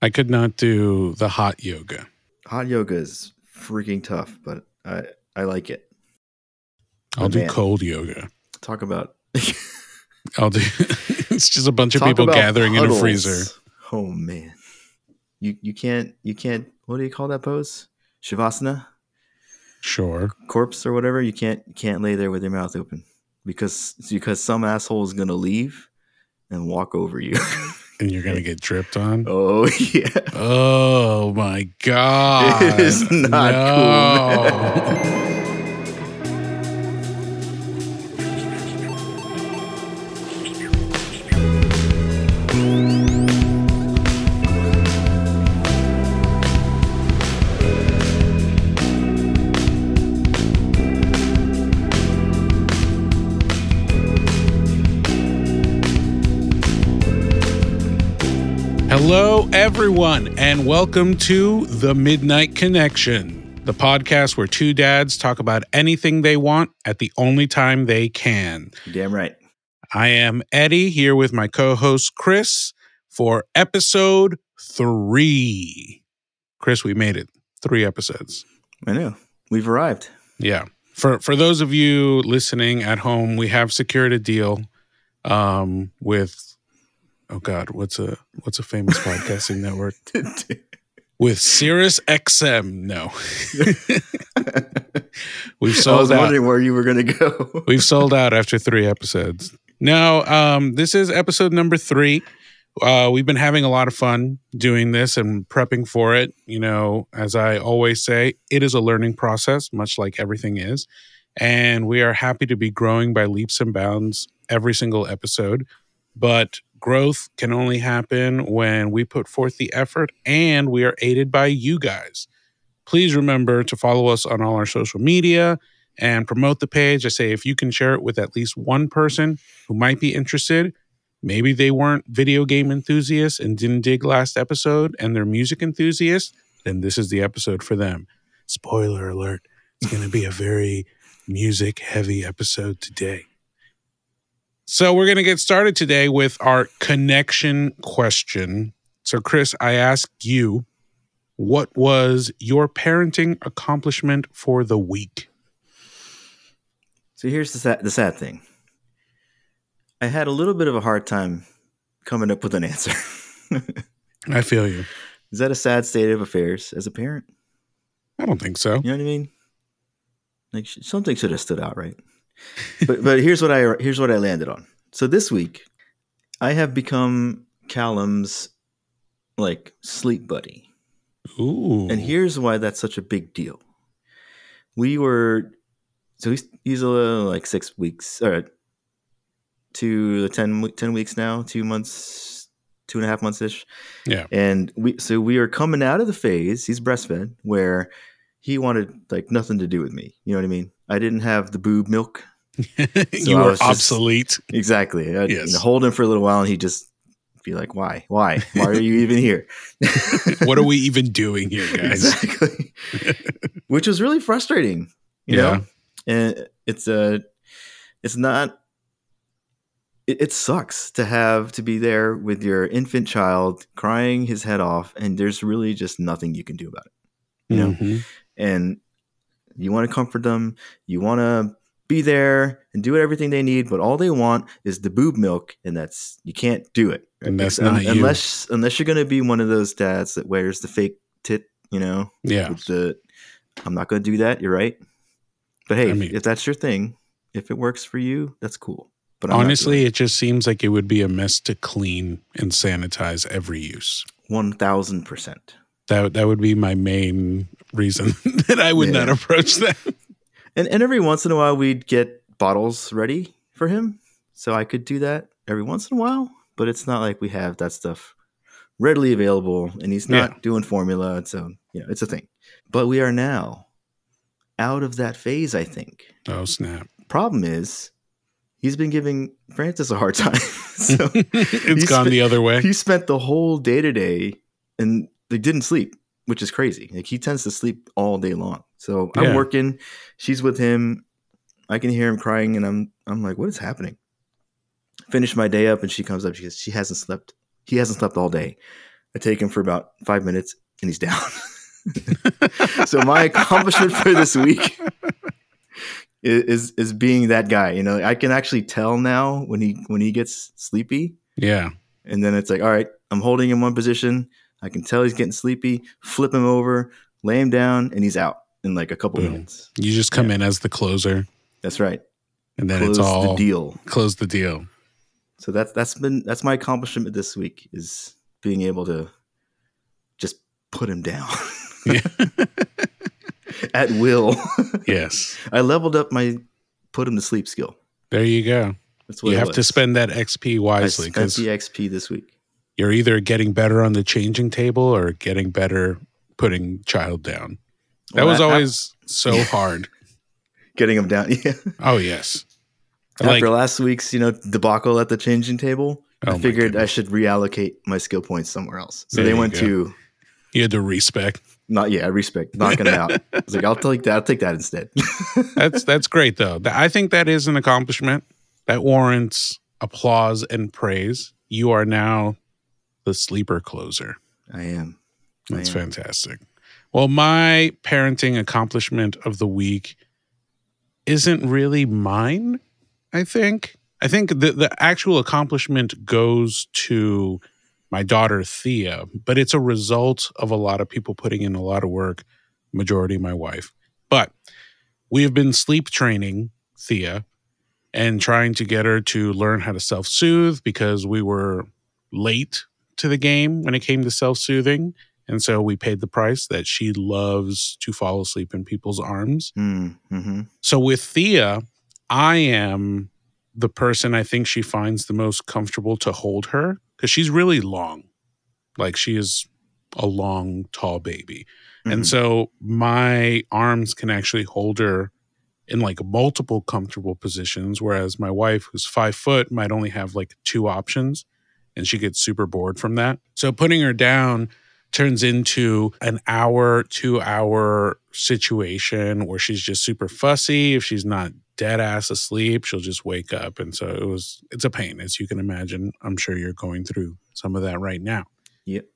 I could not do the hot yoga. Hot yoga is freaking tough, but I I like it. I'll Oh, do man. cold yoga. Talk about I'll do. it's just a bunch of people gathering in a freezer. Oh man, you you can't you can't. What do you call that pose? Shavasana, Sure. corpse or whatever. You can't you can't lay there with your mouth open because because some asshole is gonna leave and walk over you. And you're gonna get dripped on. oh yeah. Oh my god! It is not cool, No. Hello, everyone, and welcome to The Midnight Connection, the podcast where two dads talk about anything they want at the only time they can. Damn right. I am Eddie here with my co host Chris for episode three. Chris, we made it. Three episodes. I know. We've arrived. Yeah. For for those of you listening at home, we have secured a deal um with oh god, what's a what's a famous podcasting network? With Sirius XM. No. We've I was sold out. wondering where you were gonna go. We've sold out after three episodes. No, um, this is episode number three. Uh, we've been having a lot of fun doing this and prepping for it. You know, as I always say, it is a learning process, much like everything is. And we are happy to be growing by leaps and bounds every single episode. But growth can only happen when we put forth the effort and we are aided by you guys. Please remember to follow us on all our social media and promote the page. I say if you can share it with at least one person who might be interested, maybe they weren't video game enthusiasts and didn't dig last episode and they're music enthusiasts, then this is the episode for them. Spoiler alert, it's going to be a very music heavy episode today. So we're going to get started today with our connection question. So Chris, I ask you, what was your parenting accomplishment for the week? So here's the sad, the sad thing. I had a little bit of a hard time coming up with an answer. I feel you. Is that a sad state of affairs as a parent? I don't think so. You know what I mean? Like something should have stood out, right? But but here's what I here's what I landed on. So this week, I have become Callum's like sleep buddy, Ooh. and here's why that's such a big deal. We were so he's he's a little, like six weeks or two the 10, 10 weeks now, two months, two and a half months ish. Yeah. And we so we are coming out of the phase, he's breastfed, where he wanted like nothing to do with me. You know what I mean? I didn't have the boob milk. you I were was just- obsolete. Exactly. I'd Yes. you know, hold him for a little while and he'd just be like, Why? Why? Why are you even here? what are we even doing here, guys? Exactly. Which was really frustrating. You Yeah. know? And it's a it's not it, it sucks to have to be there with your infant child crying his head off and there's really just nothing you can do about it. You know? Mhm. and you want to comfort them you want to be there and do everything they need but all they want is the boob milk and that's you can't do it And that's not you. unless unless you're going to be one of those dads that wears the fake tit you know Yeah. with the i'm not going to do that you're right but hey I mean- if that's your thing if it works for you that's cool but I'm Honestly, it just seems like it would be a mess to clean and sanitize every use. 1000% That that would be my main reason that I would not approach that. And and every once in a while we'd get bottles ready for him. So I could do that every once in a while, but it's not like we have that stuff readily available and he's not Yeah. doing formula. So, um, you know, it's a thing. But we are now out of that phase, I think. Oh snap! Problem is he's been giving Francis a hard time. so it's gone been- the other way. he spent the whole day today and they didn't sleep, which is crazy. Like he tends to sleep all day long. So Yeah. I'm working, she's with him. I can hear him crying, and I'm I'm like, what is happening? Finish my day up, and she comes up. She goes, she hasn't slept. He hasn't slept all day. I take him for about five minutes, and he's down. so my accomplishment for this week is is being that guy. You know, I can actually tell now when he when he gets sleepy. Yeah. And then it's like, all right, I'm holding him one position. I can tell he's getting sleepy. Flip him over, lay him down, and he's out in like a couple Boom. minutes. You just come Yeah. in as the closer, That's right. and then Close it's all the deal. close the deal. So that's that's been that's my accomplishment this week is being able to just put him down Yeah. at will. yes. I leveled up my put him to sleep skill. There you go. That's what You have to spend that XP wisely. I spent the XP this week. You're either getting better on the changing table or getting better putting child down. That Well, was always so hard. Getting him down. Yeah. Oh yes. After Like last week's, you know, debacle at the changing table, Oh I figured I should reallocate my skill points somewhere else. So There they went go. to you had to respect. not yeah, respect, knocking it out. I was like, I'll take that. I'll take that instead. That's that's great though. I think that is an accomplishment that warrants applause and praise. You are now the sleeper closer. I am. I That's am. fantastic. Well, my parenting accomplishment of the week isn't really mine, I think. I think the, the actual accomplishment goes to my daughter Thea, but it's a result of a lot of people putting in a lot of work, majority my wife. But we have been sleep training Thea and trying to get her to learn how to self soothe because we were late to the game when it came to self soothing. And so we paid the price that she loves to fall asleep in people's arms. Mm, hmm So with Thea, I am the person I think she finds the most comfortable to hold her because she's really long. Like she is a long, tall baby. Mm-hmm. And so my arms can actually hold her in like multiple comfortable positions, whereas my wife, who's five foot, might only have like two options and she gets super bored from that. So putting her down turns into an hour, two hour situation where she's just super fussy. If she's not dead ass asleep, she'll just wake up. And so it was, it's a pain, as you can imagine. I'm sure you're going through some of that right now. Yep.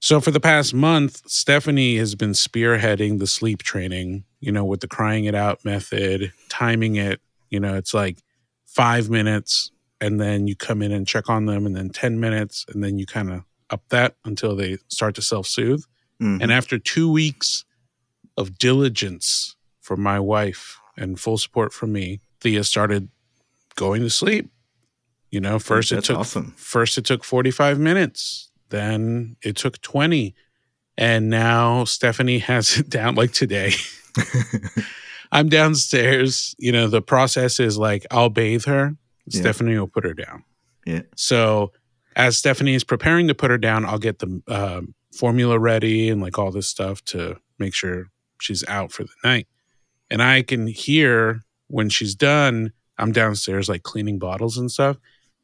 So for the past month, Stephanie has been spearheading the sleep training, you know, with the crying it out method, timing it. You know, it's like five minutes and then you come in and check on them and then 10 minutes and then you kind of up that until they start to self soothe. Mhm. And after two weeks of diligence from my wife and full support from me, Thea started going to sleep. You know, first it took awesome. first it took 45 minutes, then it took 20. And now Stephanie has it down like today. I'm downstairs. You know, the process is like I'll bathe her, Yeah. Stephanie will put her down. Yeah. So as Stephanie is preparing to put her down, I'll get the um, formula ready and like all this stuff to make sure she's out for the night. And I can hear when she's done, I'm downstairs like cleaning bottles and stuff.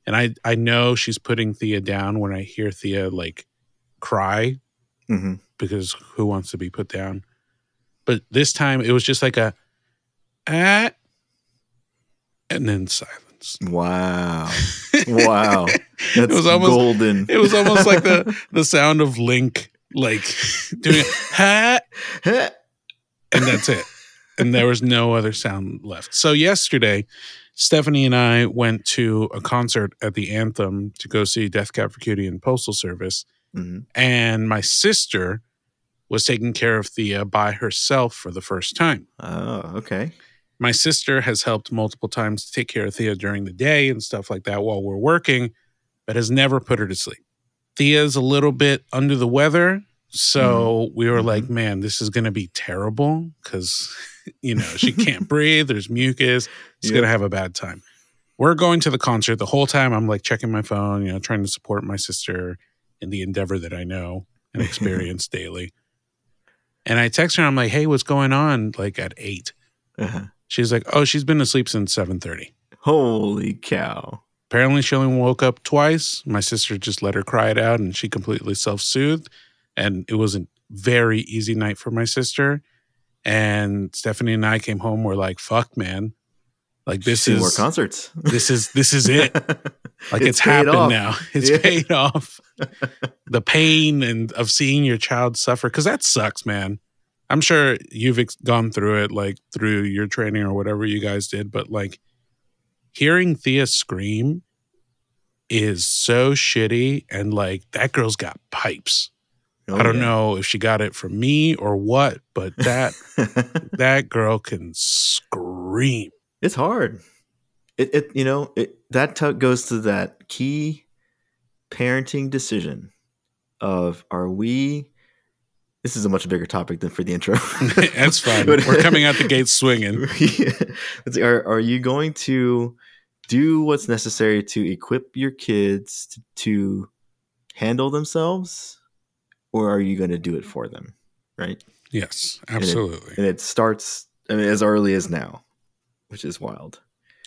And I, I know she's putting Thea down when I hear Thea like cry hmm because who wants to be put down? But this time it was just like a ah, and then silence. Wow. Wow. That's was almost- golden. It was almost like the the sound of Link like doing ha, and that's it. And there was no other sound left. So yesterday, Stephanie and I went to a concert at the Anthem to go see Death Cab for Cutie and Postal Service. Mhm. And my sister was taking care of Thea by herself for the first time. Oh, okay. My sister has helped multiple times to take care of Thea during the day and stuff like that while we're working, but has never put her to sleep. Thea's a little bit under the weather. So we were like, man, this is going to be terrible because, you know, she can't breathe. There's mucus. She's going to have a bad time. We're going to the concert. The whole time I'm like checking my phone, you know, trying to support my sister in the endeavor that I know and experience daily. And I text her, I'm like, hey, what's going on? Like at eight. Uh-huh. She's like, oh, she's been asleep since 7:30. Holy cow. Apparently, she only woke up twice. My sister just let her cry it out, and she completely self-soothed. And it was a very easy night for my sister. And Stephanie and I came home. We're like, "Fuck, man, Like this is more concerts. this is this is it. Like it's, paid happened off. now. It's Yeah. paid off. the pain and of seeing your child suffer because that sucks, man. I'm sure you've ex- gone through it, like through your training or whatever you guys did, but like hearing Thea scream is so shitty, and like that girl's got pipes. Oh, I don't yeah. know if she got it from me or what, but that that girl can scream. it's hard. It, it you know it that t- goes to that key parenting decision of are we. This is a much bigger topic than for the intro. That's fine. We're coming out the gate swinging. It's- are, are you going to do what's necessary to equip your kids to, to handle themselves or are you going to do it for them right Yes, absolutely. and it starts I mean, as early as now which is wild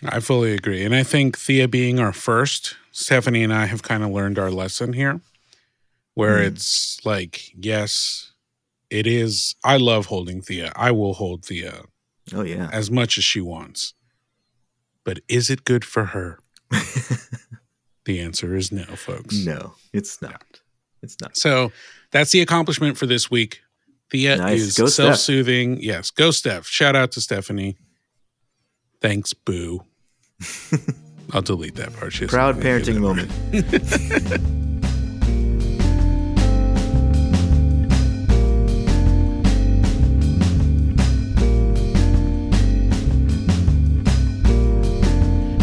I fully agree. And I think Thea being our first, Stephanie and I have kind of learned our lesson here, where Mm. it's like, yes, it is. I love holding Thea. I will hold Thea oh yeah as much as she wants. But is it good for her? The answer is no, folks. no it's not it's not So that's the accomplishment for this week. Thea Nice. is Go, self soothing. Yes, go, Steph. Shout out to Stephanie. Thanks, Boo. I'll delete that part. Proud need to hear parenting moment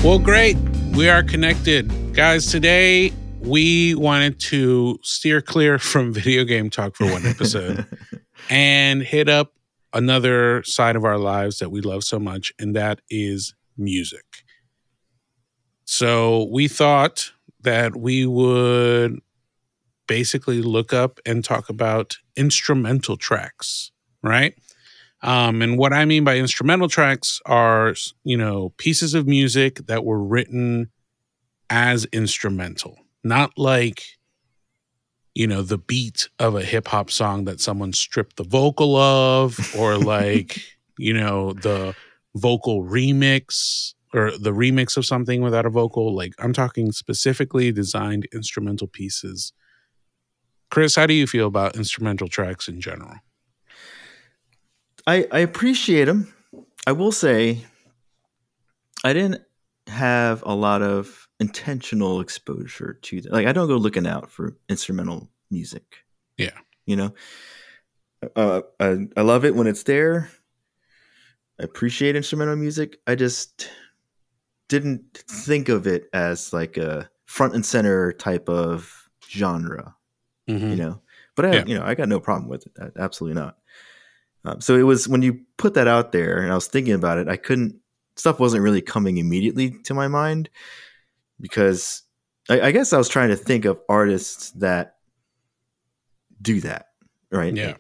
Well, great. We are connected. Guys, today we wanted to steer clear from video game talk for one episode and hit up another side of our lives that we love so much, and that is music. So we thought that we would basically look up and talk about instrumental tracks, right? Um, and what I mean by instrumental tracks are, you know, pieces of music that were written as instrumental, not like, you know, the beat of a hip hop song that someone stripped the vocal of, or like, you know, the vocal remix or the remix of something without a vocal. Like, I'm talking specifically designed instrumental pieces. Chris, how do you feel about instrumental tracks in general? I, I appreciate them. I will say, I didn't have a lot of intentional exposure to that. Like, I don't go looking out for instrumental music. Yeah. You know, uh, I, I love it when it's there. I appreciate instrumental music. I just didn't think of it as like a front and center type of genre Mhm. you know but i Yeah. you know i got no problem with it absolutely not um, so it was when you put that out there and i was thinking about it i couldn't stuff wasn't really coming immediately to my mind because I, I guess i was trying to think of artists that do that right? Yeah.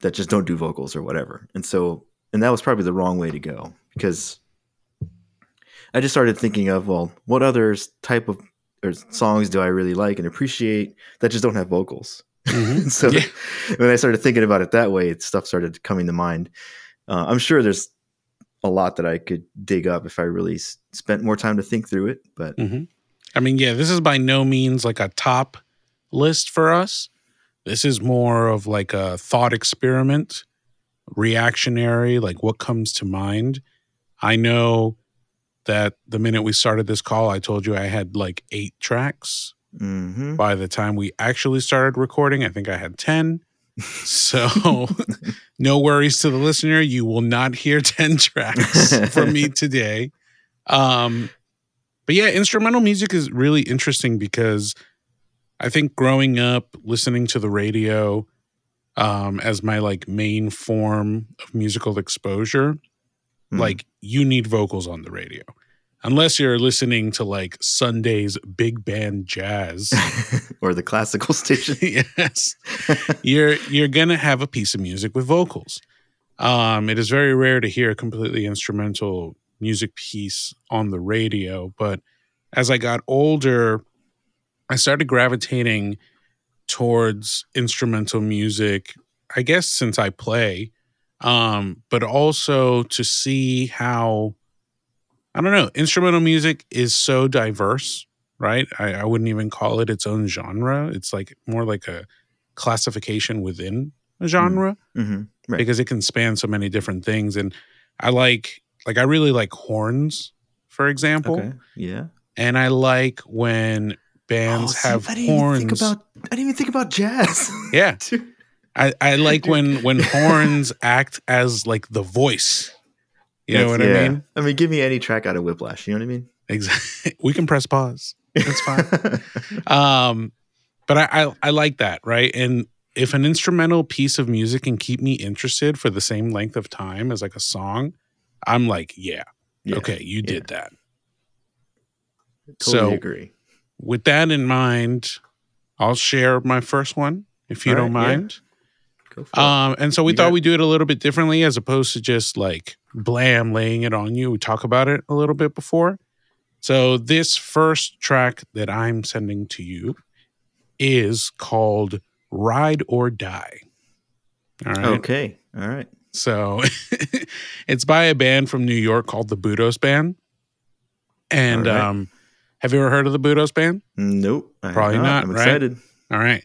that just don't do vocals or whatever. And so and that was probably the wrong way to go because i just started thinking of well what other type of or songs do i really like and appreciate that just don't have vocals Mhm. so Yeah. when I started thinking about it that way, stuff started coming to mind. Uh, I'm sure there's a lot that I could dig up if I really s- spent more time to think through it. But hmm I mean, yeah, this is by no means like a top list for us. This is more of like a thought experiment, reactionary, like what comes to mind. I know that the minute we started this call, I told you I had like eight tracks. Mhm. By the time we actually started recording, I think I had 10. So, no worries to the listener. You will not hear 10 tracks from me today. Um, but yeah, instrumental music is really interesting because I think growing up listening to the radio um, as my like main form of musical exposure, Mm. like you need vocals on the radio. Unless you're listening to like Sunday's big band jazz. or the classical station. yes. You're you're gonna have a piece of music with vocals. Um, it is very rare to hear a completely instrumental music piece on the radio, but as I got older, I started gravitating towards instrumental music, I guess since I play, um, but also to see how I don't know. Instrumental music is so diverse, right? I, I wouldn't even call it its own genre. It's like more like a classification within a genre hmm Right. because it can span so many different things. And I like, like, I really like horns, for example. Okay. Yeah. And I like when bands Oh, see, have I horns. think about. I didn't even think about jazz. yeah. I, I like when when horns act as like the voice. You know what That's- I mean? I mean, give me any track out of Whiplash. You know what I mean? Exactly. We can press pause. That's fine. um, but I, I I like that, right? And if an instrumental piece of music can keep me interested for the same length of time as like a song, I'm like, yeah, Yeah, okay, you did that. Totally so- agree. With that in mind, I'll share my first one if you All don't right, yeah. mind. Go for it. Um, and so we You thought got- we'd do it a little bit differently as opposed to just like blam laying it on you. We talk about it a little bit before. So this first track that I'm sending to you is called Ride or Die. All right. Okay. All right. So it's by a band from New York called the Budos Band. And All right. um, have you ever heard of the Budos Band? Nope. I have Probably not, I'm right? excited. All right.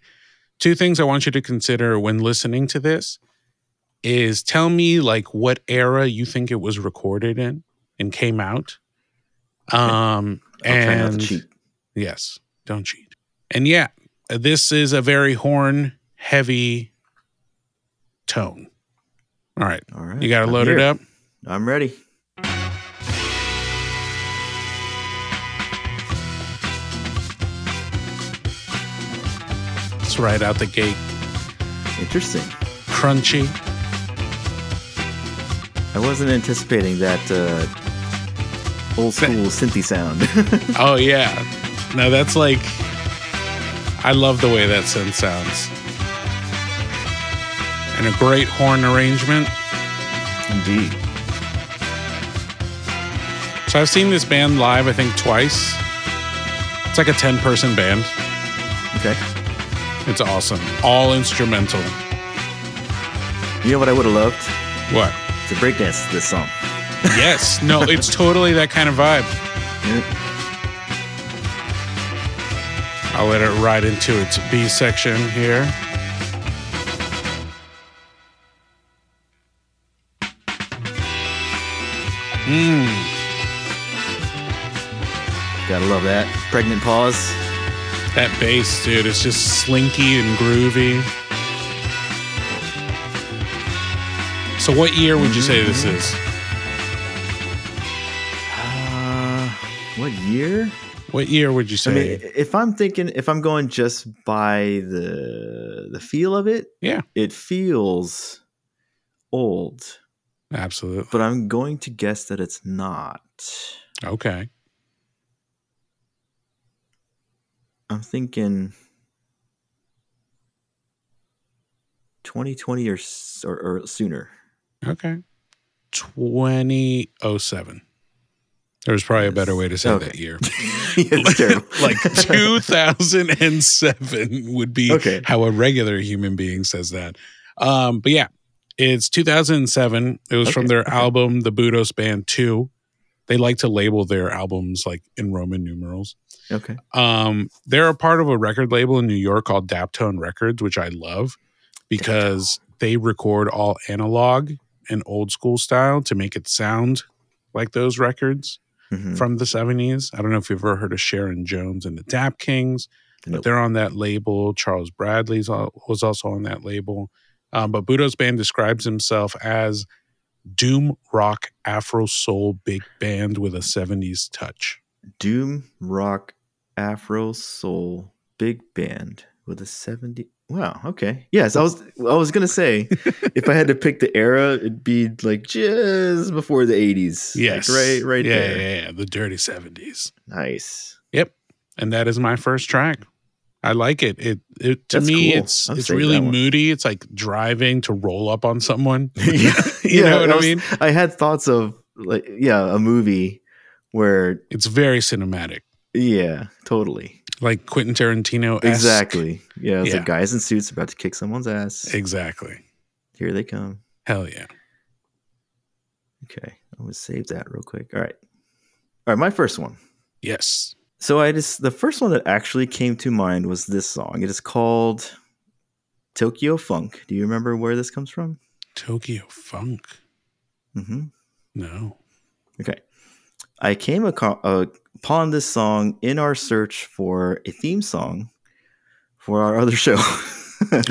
Two things I want you to consider when listening to this is tell me like what era you think it was recorded in and came out. Um I'll try not to and cheat. yes, don't cheat. And yeah, this is a very horn heavy tone. All right. All right. You got to load it up. I'm ready. Right out the gate. Interesting. Crunchy. I wasn't anticipating that uh, old school synthy sound. Oh yeah. No, that's like I love the way that synth sounds. And a great horn arrangement. Indeed. So I've seen this band live I think twice. It's like a 10 person band. Okay. It's awesome. All instrumental. You know what I would have loved? What? To breakdance this song. Yes. No, it's totally that kind of vibe. Yeah. I'll let it ride into its B section here. Mmm. Gotta love that. Pregnant pause. That bass, dude, it's just slinky and groovy. So, what year would you say this is? Uh, what year? What year would you say? I mean, if I'm thinking, if I'm going just by the the feel of it, Yeah. it feels old. Absolutely. But I'm going to guess that it's not. Okay. I'm thinking 2020 or or, or sooner. Okay. 2007. There's probably a better way to say Okay. that year. like 2007 would be Okay. how a regular human being says that. Um, but yeah, it's 2007. It was from their okay. album, The Budos Band 2. They like to label their albums like in Roman numerals. Okay. Um, they're a part of a record label in New York called Daptone Records, which I love because they record all analog and old school style to make it sound like those records Mhm. from the 70s. I don't know if you've ever heard of Sharon Jones and the Dap Kings, but they're on that label. Charles Bradley's was also on that label. Um, but Budos band describes himself as doom rock afro soul big band with a 70s touch. Doom rock afro soul big band with a 70 Wow, okay. Yes, I was I was to say if I had to pick the era it'd be like just before the 80s. Like, Yes. right right yeah, there. Yeah, yeah, the dirty 70s. Nice. Yep and that is my first track. I like it. It, it to That's me cool. it's I'll it's really moody. It's like driving to roll up on someone. yeah, you know what I was- mean? I had thoughts of like yeah, a movie where It's very cinematic. yeah, totally. Like Quentin Tarantino. Exactly. Yeah, it's Yeah. like guys in suits about to kick someone's ass. Exactly. Here they come. Hell yeah. Okay. I'm gonna save that real quick. All right. All right, my first one. Yes. So I just the first one that actually came to mind was this song. It is called Tokyo Funk. Do you remember where this comes from? Tokyo Funk. Mm-hmm. No. Okay. I came aco- uh, upon this song in our search for a theme song for our other show.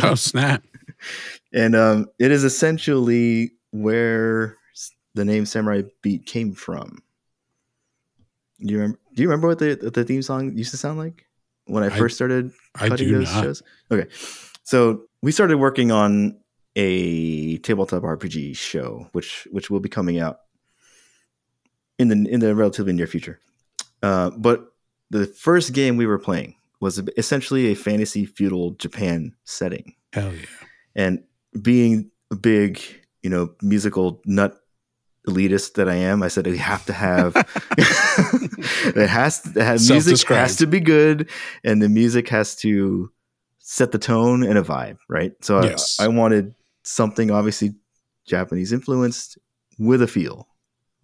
Oh snap. and um, it is essentially where the name Samurai Beat came from. Do you remember? Do you remember what the the theme song used to sound like when I I- first started cutting those not. shows? Okay, so we started working on a tabletop RPG show, which which will be coming out in the in the relatively near future. Uh, but the first game we were playing was essentially a fantasy feudal Japan setting. Hell yeah. and being a big you know musical nut elitist that i am i said we have to have it has to have music has to be good and the music has to set the tone and a vibe right? So I- I, wanted something obviously japanese influenced with a feel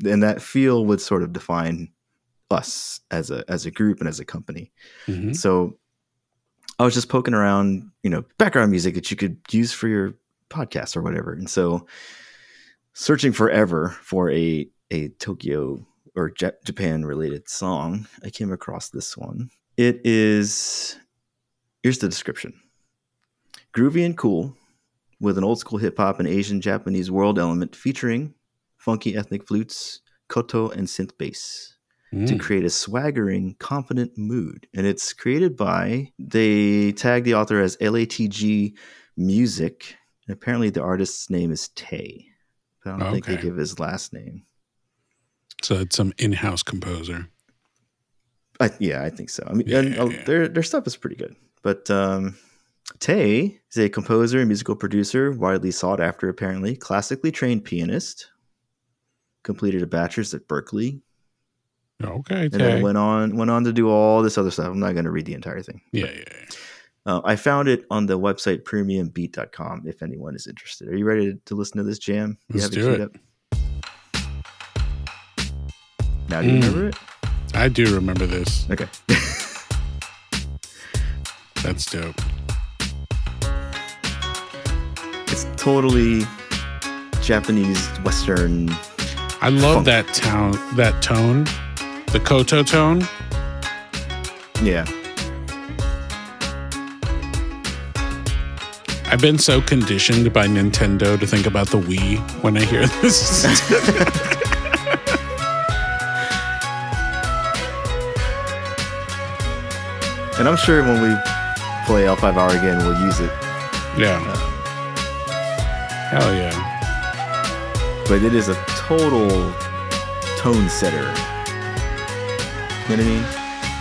and that feel would sort of define us as a as a group and as a company Mhm. so I was just poking around, you know, background music that you could use for your podcast or whatever. And so searching forever for a a Tokyo or Ja- Japan related song, I came across this one. It is here's the description. Groovy and cool with an old school hip hop and Asian Japanese world element featuring funky ethnic flutes, koto and synth bass to Mm. create a swaggering, confident mood. And it's created by, they tag the author as LATG Music. And apparently the artist's name is Tay. But I don't think they Okay. give his last name. So it's some in-house composer. I, yeah, I think so. I mean, Yeah, and, uh, yeah. their their stuff is pretty good. But um, Tay is a composer and musical producer, widely sought after. Apparently, classically trained pianist. Completed a bachelor's at Berklee, Okay. and then went on went on to do all this other stuff. I'm not going to read the entire thing. yeah, yeah, yeah. Uh, I found it on the website premiumbeat.com if anyone is interested. Are you ready to, to listen to this jam? You Let's have do it. Up? Now, do you Mm. remember it? I do remember this. Okay. That's dope. it's totally Japanese Western. I love Funk. that town, that tone, the koto tone. Yeah. I've been so conditioned by Nintendo to think about the Wii when I hear this. And I'm sure when we play L5 Hour again, we'll use it. yeah. Uh, Hell yeah. But it is a total tone setter. You know what I mean?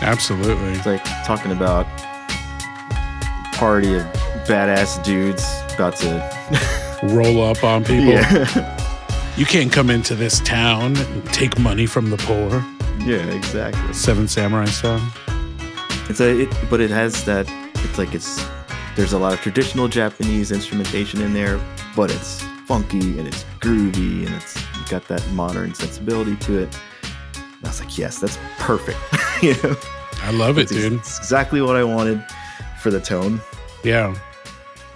Absolutely. It's like talking about party of badass dudes about to Roll up on people. yeah You can't come into this town and take money from the poor. yeah exactly Seven Samurai style. it's a it, but it has that it's like it's there's a lot of traditional japanese instrumentation in there but it's funky and it's groovy and it's got that modern sensibility to it. And i was like yes that's perfect. You know? I love it, dude. it's exactly what i wanted for the tone. Yeah.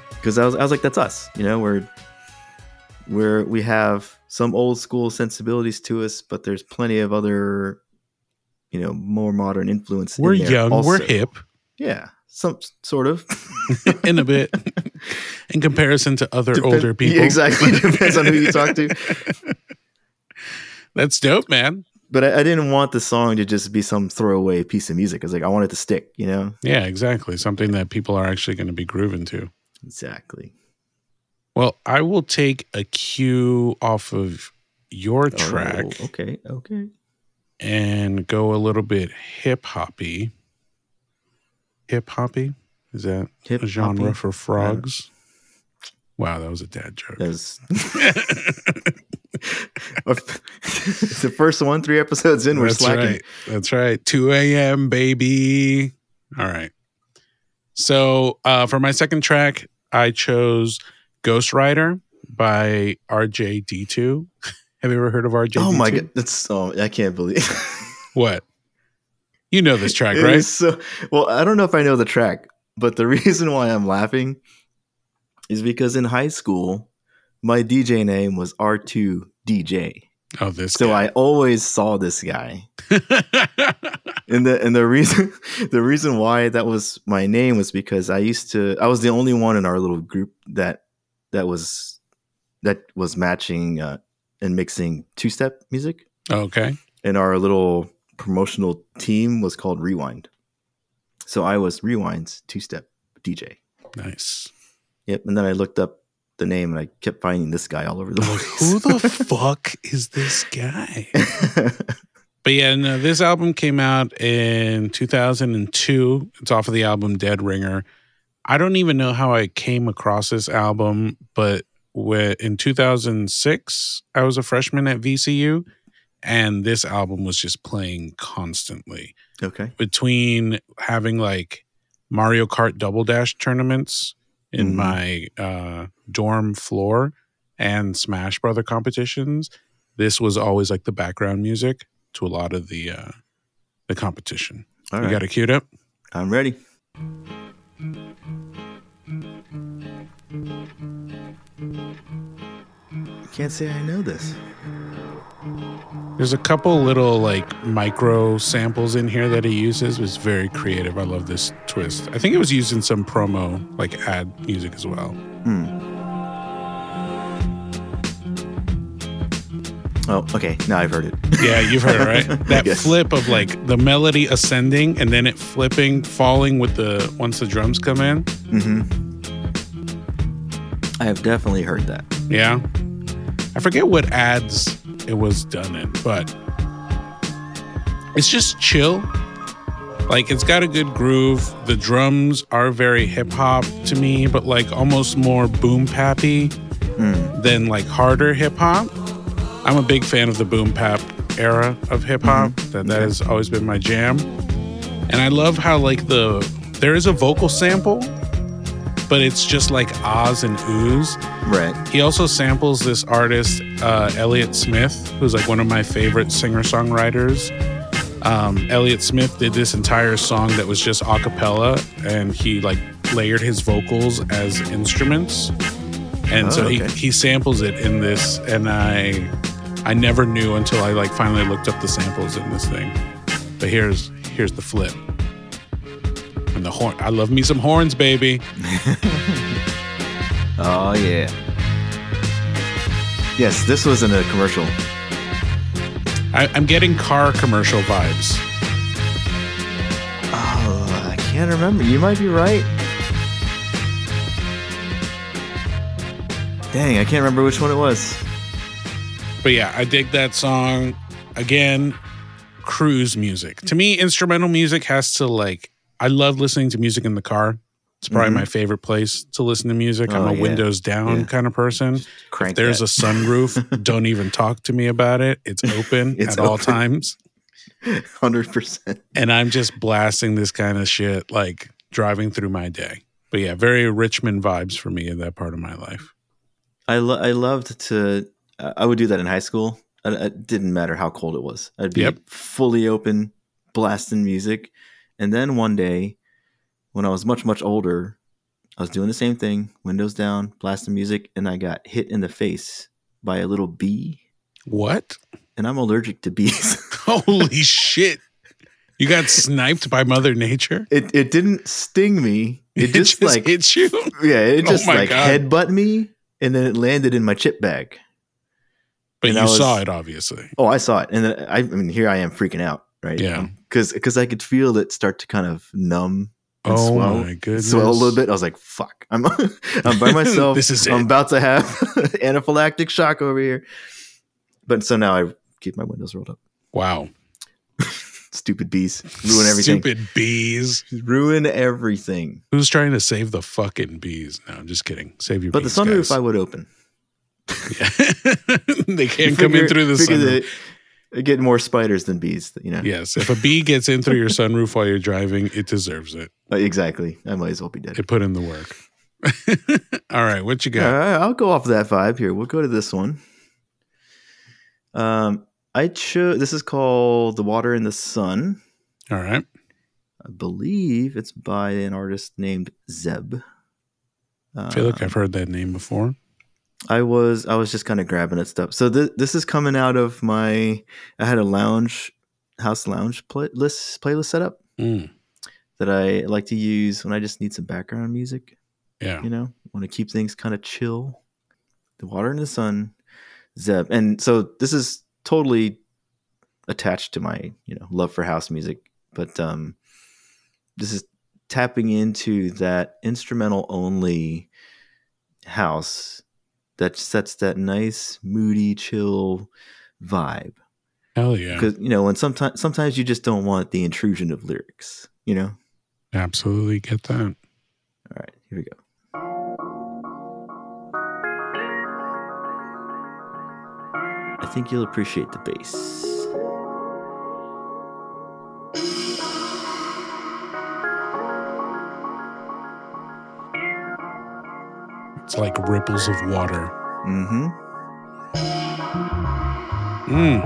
because I was, I was like that's us you know we're we're we have some old school sensibilities to us but there's plenty of other you know more modern influence in We're there young, we're hip. Yeah some sort of in a bit in comparison to other older people. Yeah, exactly depends on who you talk to That's dope, man. but I, I didn't want the song to just be some throwaway piece of music. I was like, I want it to stick, you know? Yeah, exactly. Something that people are actually going to be grooving to. Exactly. Well, I will take a cue off of your oh, track Oh, okay. Okay. and go a little bit hip hoppy. Hip hoppy? Is that Hip a genre hoppy. for frogs? Wow, that was a dad joke. The first one, three episodes in, we're That's slacking. right. That's right. 2 a.m., baby. All right. So uh, for my second track, I chose Ghost Rider by RJD2. Have you ever heard of RJD2? Oh my god, that's oh I can't believe What? You know this track, right? so well. I don't know if I know the track, but the reason why I'm laughing is because in high school, my DJ name was R2 DJ. oh, this. So I always saw this guy. And the and the reason the reason why that was my name was because I used to I was the only one in our little group that that was that was matching uh, and mixing two step music. okay. And our little promotional team was called Rewind. So I was Rewind's two step DJ. Nice. Yep. And then I looked up the name and I kept finding this guy all over the place. who the fuck is this guy? But yeah, no, this album came out in 2002. It's off of the album Dead Ringer. I don't even know how I came across this album, but in 2006, I was a freshman at VCU, and this album was just playing constantly. okay. Between having like Mario Kart Double Dash tournaments in Mhm. my uh, dorm floor and Smash Brother competitions, this was always like the background music to a lot of the uh, the competition. All you got it queued up? I'm ready. Can't say I know this. There's a couple little like micro samples in here that he uses. It's very creative. I love this twist. I think it was used in some promo, like ad music as well. Hmm. Oh, okay. Now I've heard it. Yeah, you've heard it, right? That Yes. flip of like the melody ascending and then it flipping, falling with the once the drums come in. Mm-hmm. I have definitely heard that. Yeah. I forget what ads it was done in, but it's just chill. Like it's got a good groove. The drums are very hip hop to me, but like almost more boom bappy than like harder hip hop. I'm a big fan of the boom bap era of hip hop. Mm-hmm. That that has always been my jam. And I love how like the there is a vocal sample, but it's just like ahs and oohs. Right. He also samples this artist, uh, Elliott Smith, who's like one of my favorite singer songwriters. Um, Elliott Smith did this entire song that was just a cappella, and he like layered his vocals as instruments. And Oh, so he, he samples it in this, and I I never knew until I like finally looked up the samples in this thing. But here's here's the flip. And the horn. I love me some horns, baby. Oh yeah. Yes, this was in a commercial. I, I'm getting car commercial vibes. Oh, I can't remember. You might be right. Dang, I can't remember which one it was. But yeah, I dig that song. Again, cruise music. To me, instrumental music has to like I love listening to music in the car. It's probably Mhm. my favorite place to listen to music. I'm Oh, a yeah. windows down Yeah. kind of person. There's that. a sunroof, don't even talk to me about it. It's open It's at all times. hundred percent. And I'm just blasting this kind of shit like driving through my day. But yeah, very Richmond vibes for me in that part of my life. I lo- I loved to. Uh, I would do that in high school. It, it didn't matter how cold it was. I'd be Yep. fully open, blasting music, and then one day, when I was much much older, I was doing the same thing, windows down, blasting music, and I got hit in the face by a little bee. What? And I'm allergic to bees. Holy shit. You got sniped by Mother Nature? it it didn't sting me. It just, like hits you. yeah, it Oh just my like God. headbutt me, and then it landed in my chip bag. But And you was- saw it, obviously. Oh, I saw it, and then I, I mean, here I am freaking out, right? Yeah. Um, because because I could feel it start to kind of numb and Oh swell, my goodness. swell a little bit. I was like, "Fuck, I'm I'm by myself. This is I'm it. about to have anaphylactic shock over here." But so now I keep my windows rolled up. Wow. Stupid bees ruin everything. Stupid bees. Ruin everything. Who's trying to save the fucking bees? No, I'm just kidding. Save your bees. But the bees. sunroof I would open. Yeah. they can't come in through the sunroof. Get more spiders than bees. You know. Yes. If a bee gets in through your sunroof while you're driving, it deserves it. Uh, exactly. I might as well be dead. It put in the work. All right. What you got? right, I'll go off that vibe here. We'll go to this one. Um, I chose. This is called "The Water and the Sun." All right. I believe it's by an artist named Zeb. I feel like Um, I've heard that name before. I was I was just kind of grabbing at stuff. So th- this is coming out of my. I had a lounge house lounge playlist playlist set up Mm, that I like to use when I just need some background music. yeah. You know, want to keep things kind of chill. The water and the sun, Zeb, and so this is totally attached to my you know love for house music, but um, this is tapping into that instrumental only house that sets that nice moody chill vibe Hell yeah. because you know when sometimes sometimes you just don't want the intrusion of lyrics you know Absolutely get that. all right here we go i think you'll appreciate the bass It's like ripples of water. mm-hmm Mm,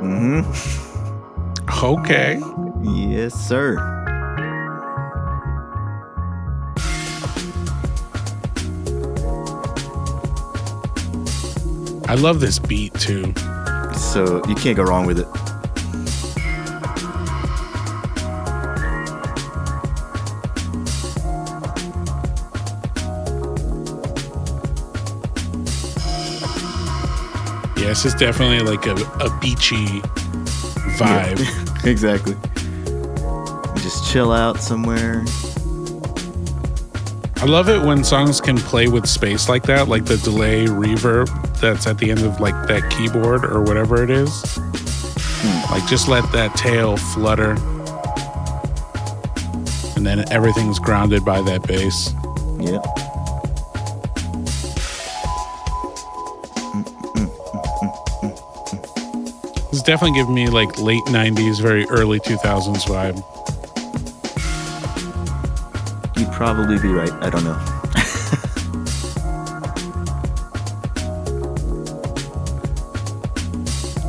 mm-hmm okay. yes sir I love this beat too. so you can't go wrong with it this is definitely like a, a beachy vibe. exactly just chill out somewhere I love it when songs can play with space like that, like the delay reverb that's at the end of like that keyboard or whatever it is. Hmm. Like just let that tail flutter. And then everything's grounded by that bass. yeah It's definitely giving me like late 90s, very early 2000s vibe. You'd probably be right. I don't know.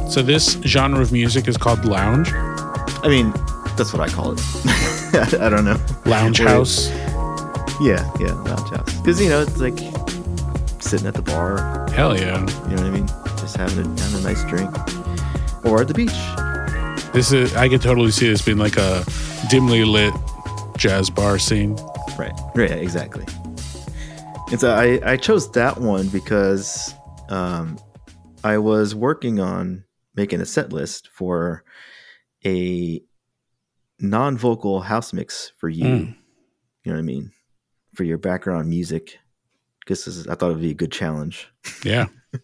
So this genre of music is called lounge, I mean, that's what I call it. I don't know. lounge house. Yeah, yeah, lounge house. Because you know, it's like sitting at the bar. Hell yeah. You know what I mean? Just having a, having a nice drink, or at the beach. This is I could totally see this being like a dimly lit jazz bar scene. Right. Right. Exactly. And so I I chose that one because um, I was working on making a set list for a non-vocal house mix for you. Mm. You know what I mean? For your background music. Because I thought it'd be a good challenge. Yeah.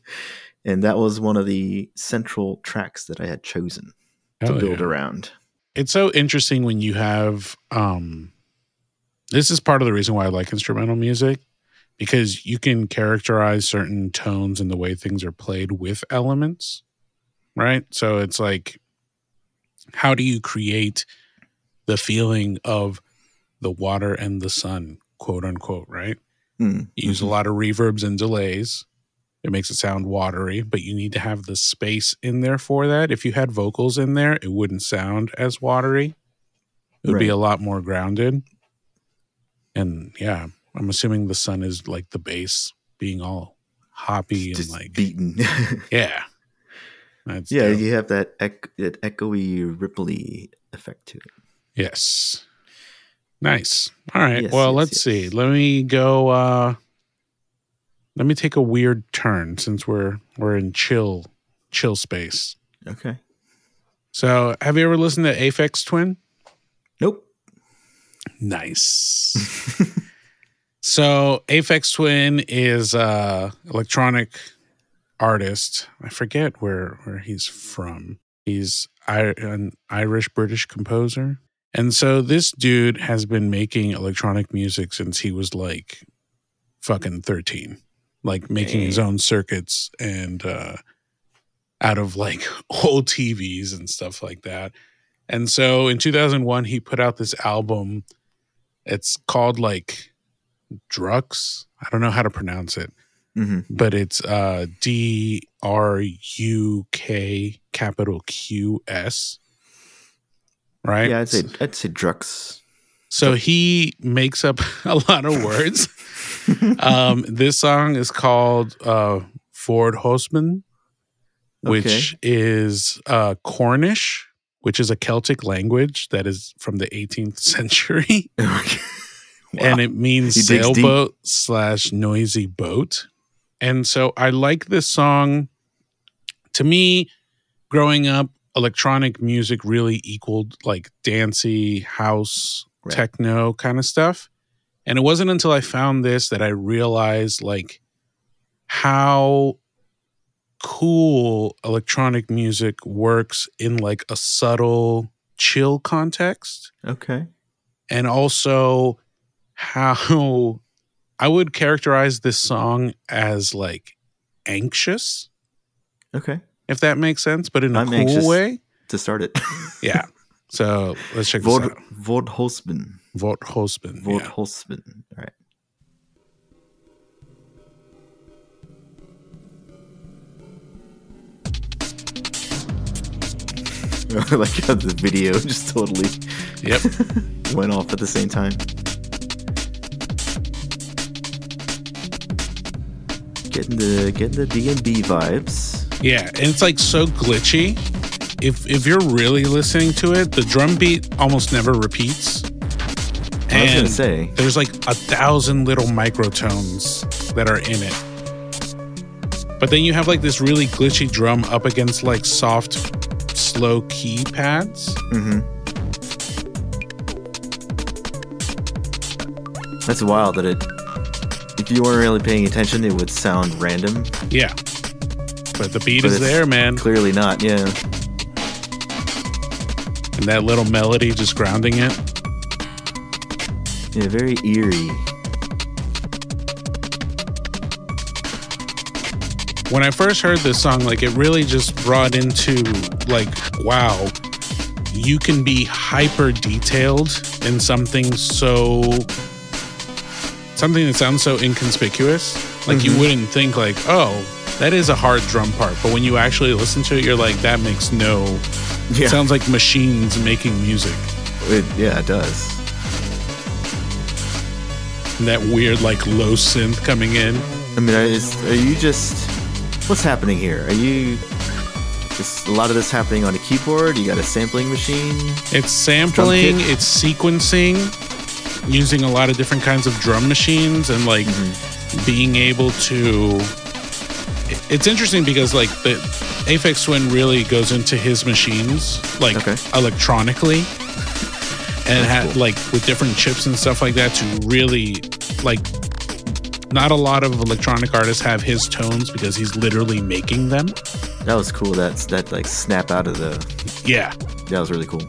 And that was one of the central tracks that I had chosen to build yeah. around. It's so interesting when you have um this is part of the reason why I like instrumental music because you can characterize certain tones and the way things are played with elements, right? So it's like how do you create the feeling of the water and the sun, quote unquote, right? Mm, You use a lot of reverbs and delays. It makes it sound watery, but you need to have the space in there for that. If you had vocals in there, it wouldn't sound as watery. It would be a lot more grounded. And yeah, I'm assuming the sun is like the bass being all hoppy and just like beaten. yeah. That's yeah, dope. you have that, ec- that echoey, ripply effect to it. Yes. Nice. All right. Yes, well, yes, let's yes. see. Let me go uh let me take a weird turn since we're we're in chill chill space. Okay. So, have you ever listened to Aphex Twin? Nope. Nice. so, Aphex Twin is a electronic artist. I forget where where he's from. He's an Irish British composer. And so this dude has been making electronic music since he was like fucking 13. Like making his own circuits and uh out of like old TVs and stuff like that. And so in 2001 he put out this album it's called like Drukqs. I don't know how to pronounce it. hmm but it's uh D R U K capital Q S. Right? Yeah, I'd say I'd say Drukqs. So he makes up a lot of words. um, this song is called uh, Ford Hosman, which Okay. is uh, Cornish, which is a Celtic language that is from the 18th century. and it means sailboat slash noisy boat. And so I like this song. To me, growing up, electronic music really equaled like dancey house, Right. techno kind of stuff. And it wasn't until I found this that I realized like how cool electronic music works in like a subtle chill context okay. and also how I would characterize this song as like anxious, Okay. if that makes sense, but in a I'm cool way. To start it. Yeah. So let's check this Vod out. Vodhosben. Vort Hospen. Yeah. All right. Like how the video just totally Yep. went off at the same time. Getting the getting the D and B vibes. Yeah. And it's like so glitchy. If if you're really listening to it, the drum beat almost never repeats. I was gonna say, there's like a thousand little microtones that are in it. But then you have like this really glitchy drum up against like soft, slow key pads. Mm-hmm. that's wild that it. If you weren't really paying attention, it would sound random. Yeah. But the beat But is there, man. Clearly not. Yeah. And that little melody just grounding it. Yeah. Very eerie. When I first heard this song, like it really just brought into like, wow, you can be hyper detailed in something so something that sounds so inconspicuous. Like you Mhm. wouldn't think like, oh, that is a hard drum part. But when you actually listen to it, you're like, that makes no Yeah. it sounds like machines making music. It, yeah. It does. And that weird like low synth coming in. I mean, are, is, are you just what's happening here? Are you is a lot of this happening on a keyboard? You got a sampling machine? It's sampling, it's sequencing, using a lot of different kinds of drum machines and like Mm-hmm. being able to it's interesting because like the Aphex Twin really goes into his machines like Okay. electronically and had cool. like with different chips and stuff like that to really like not a lot of electronic artists have his tones because he's literally making them. That was cool. That's that like snap out of the. Yeah. That was really cool.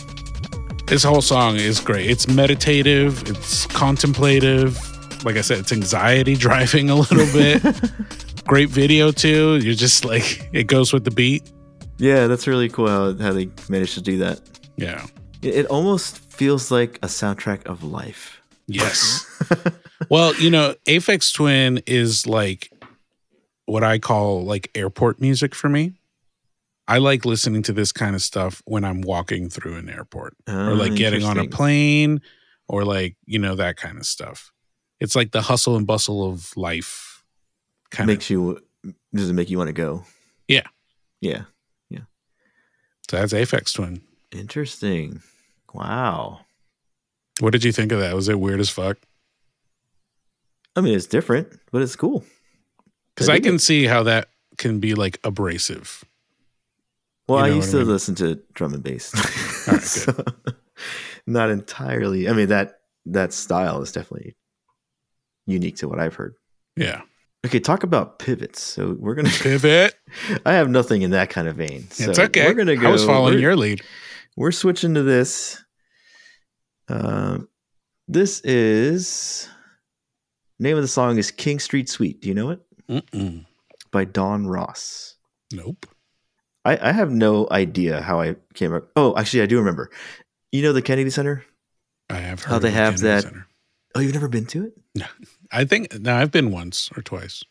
This whole song is great. It's meditative, it's contemplative. Like I said, it's anxiety driving a little bit. great video too. You're just like it goes with the beat. Yeah, that's really cool how, how they managed to do that. Yeah. It, it almost feels like a soundtrack of life. Yes. well, you know, Aphex Twin is like what I call like airport music for me. I like listening to this kind of stuff when I'm walking through an airport or like getting on a Ah, plane or like, you know, that kind of stuff. It's like the hustle and bustle of life kind Makes you does it make you want to go? Yeah. Yeah. Yeah. So that's Aphex Twin. Interesting. Wow. What did you think of that? Was it weird as fuck? I mean, it's different, but it's cool. Because I I can it. see how that can be like abrasive. Well, You I used what I to mean? listen to drum and bass. Right, So, not entirely. I mean that that style is definitely unique to what I've heard. Yeah. Okay, talk about pivots. So we're gonna. Pivot. I have nothing in that kind of vein. So it's okay. We're gonna go. I was following your lead. we're switching to this. Um, this is name of the song is King Street Suite. Do you know it? Mm-mm. By Don Ross. Nope. I, I have no idea how I came up. Oh, actually, I do remember. You know the Kennedy Center? I have heard How they of have Kennedy that- Center. Oh, you've never been to it? I think now I've been once or twice.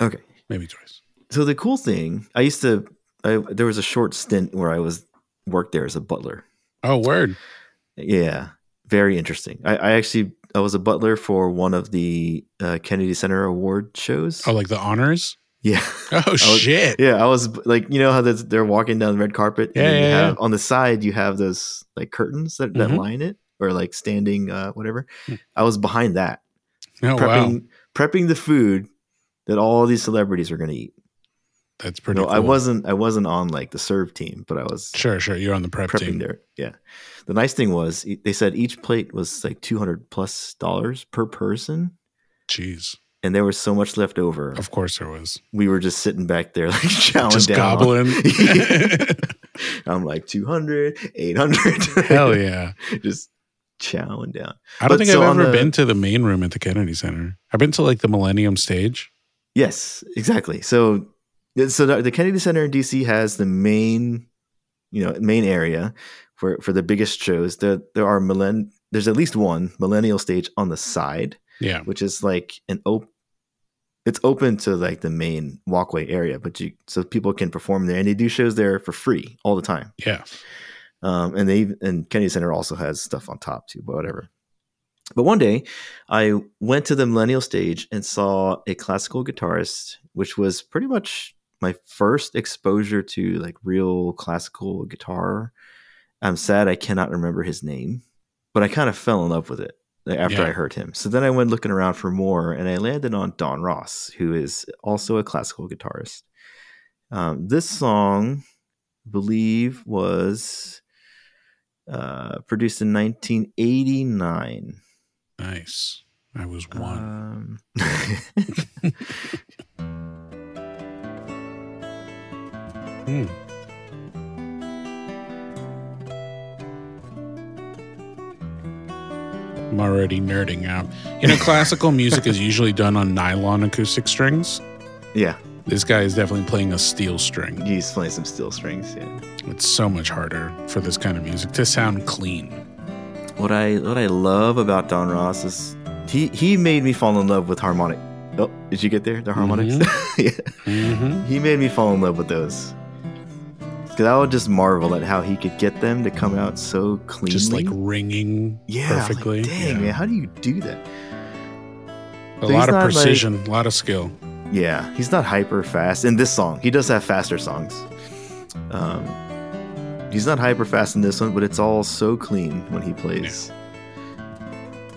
Okay. maybe twice. So the cool thing, I used to. I, there was a short stint where I was worked there as a butler. Oh, word. Yeah, very interesting. I, I actually I was a butler for one of the uh, Kennedy Center Award shows. Oh, like the honors. Yeah, Oh shit. yeah. I was like, you know how they're walking down the red carpet, Yeah, then you yeah, have, on the side you have those like curtains that, that Mhm. line it, or like standing, uh, whatever. Hmm. I was behind that, Oh wow, prepping prepping the food that all these celebrities were going to eat. that's pretty. No, cool. I wasn't. I wasn't on like the serve team, but I was Sure, sure. You're on the prep prepping team. there. Yeah. The nice thing was they said each plate was like two hundred plus dollars per person, Jeez. and there was so much left over. Of course there was. We were just sitting back there like chowing Just down. gobbling. I'm like 200, 800. Hell yeah. just chowing down. I don't But think so I've ever the- been to the main room at the Kennedy Center. I've been to like the Millennium Stage. Yes, exactly. So, so the Kennedy Center in DC has the main, you know, main area for for the biggest shows. There there are millenn. There's at least one millennial stage on the side, Yeah. which is like an open. It's open to like the main walkway area, but you so people can perform there, and they do shows there for free all the time. Yeah. Um, and they and Kennedy Center also has stuff on top too, but whatever. But one day, I went to the Millennial stage and saw a classical guitarist, which was pretty much my first exposure to like real classical guitar. I'm sad I cannot remember his name, but I kind of fell in love with it after Yeah. I heard him. So then I went looking around for more, and I landed on Don Ross, who is also a classical guitarist. Um, this song, I believe, was uh, produced in 1989. Nice. I was one. Um, Hmm. I'm already nerding out. You know, classical music is usually done on nylon acoustic strings. yeah, This guy is definitely playing a steel string. he's playing some steel strings. Yeah. It's so much harder for this kind of music to sound clean. What I what I love about Don Ross is he he made me fall in love with harmonic. Oh, did you get there? The harmonics. yeah. Mm-hmm. He made me fall in love with those. Because I would just marvel at how he could get them to come out so clean, Just like ringing yeah, was like, perfectly. Dang Yeah. man, how do you do that? A So lot of precision, a lot of skill. Yeah, he's not hyper fast in this song. He does have faster songs. Um, he's not hyper fast in this one, but it's all so clean when he plays.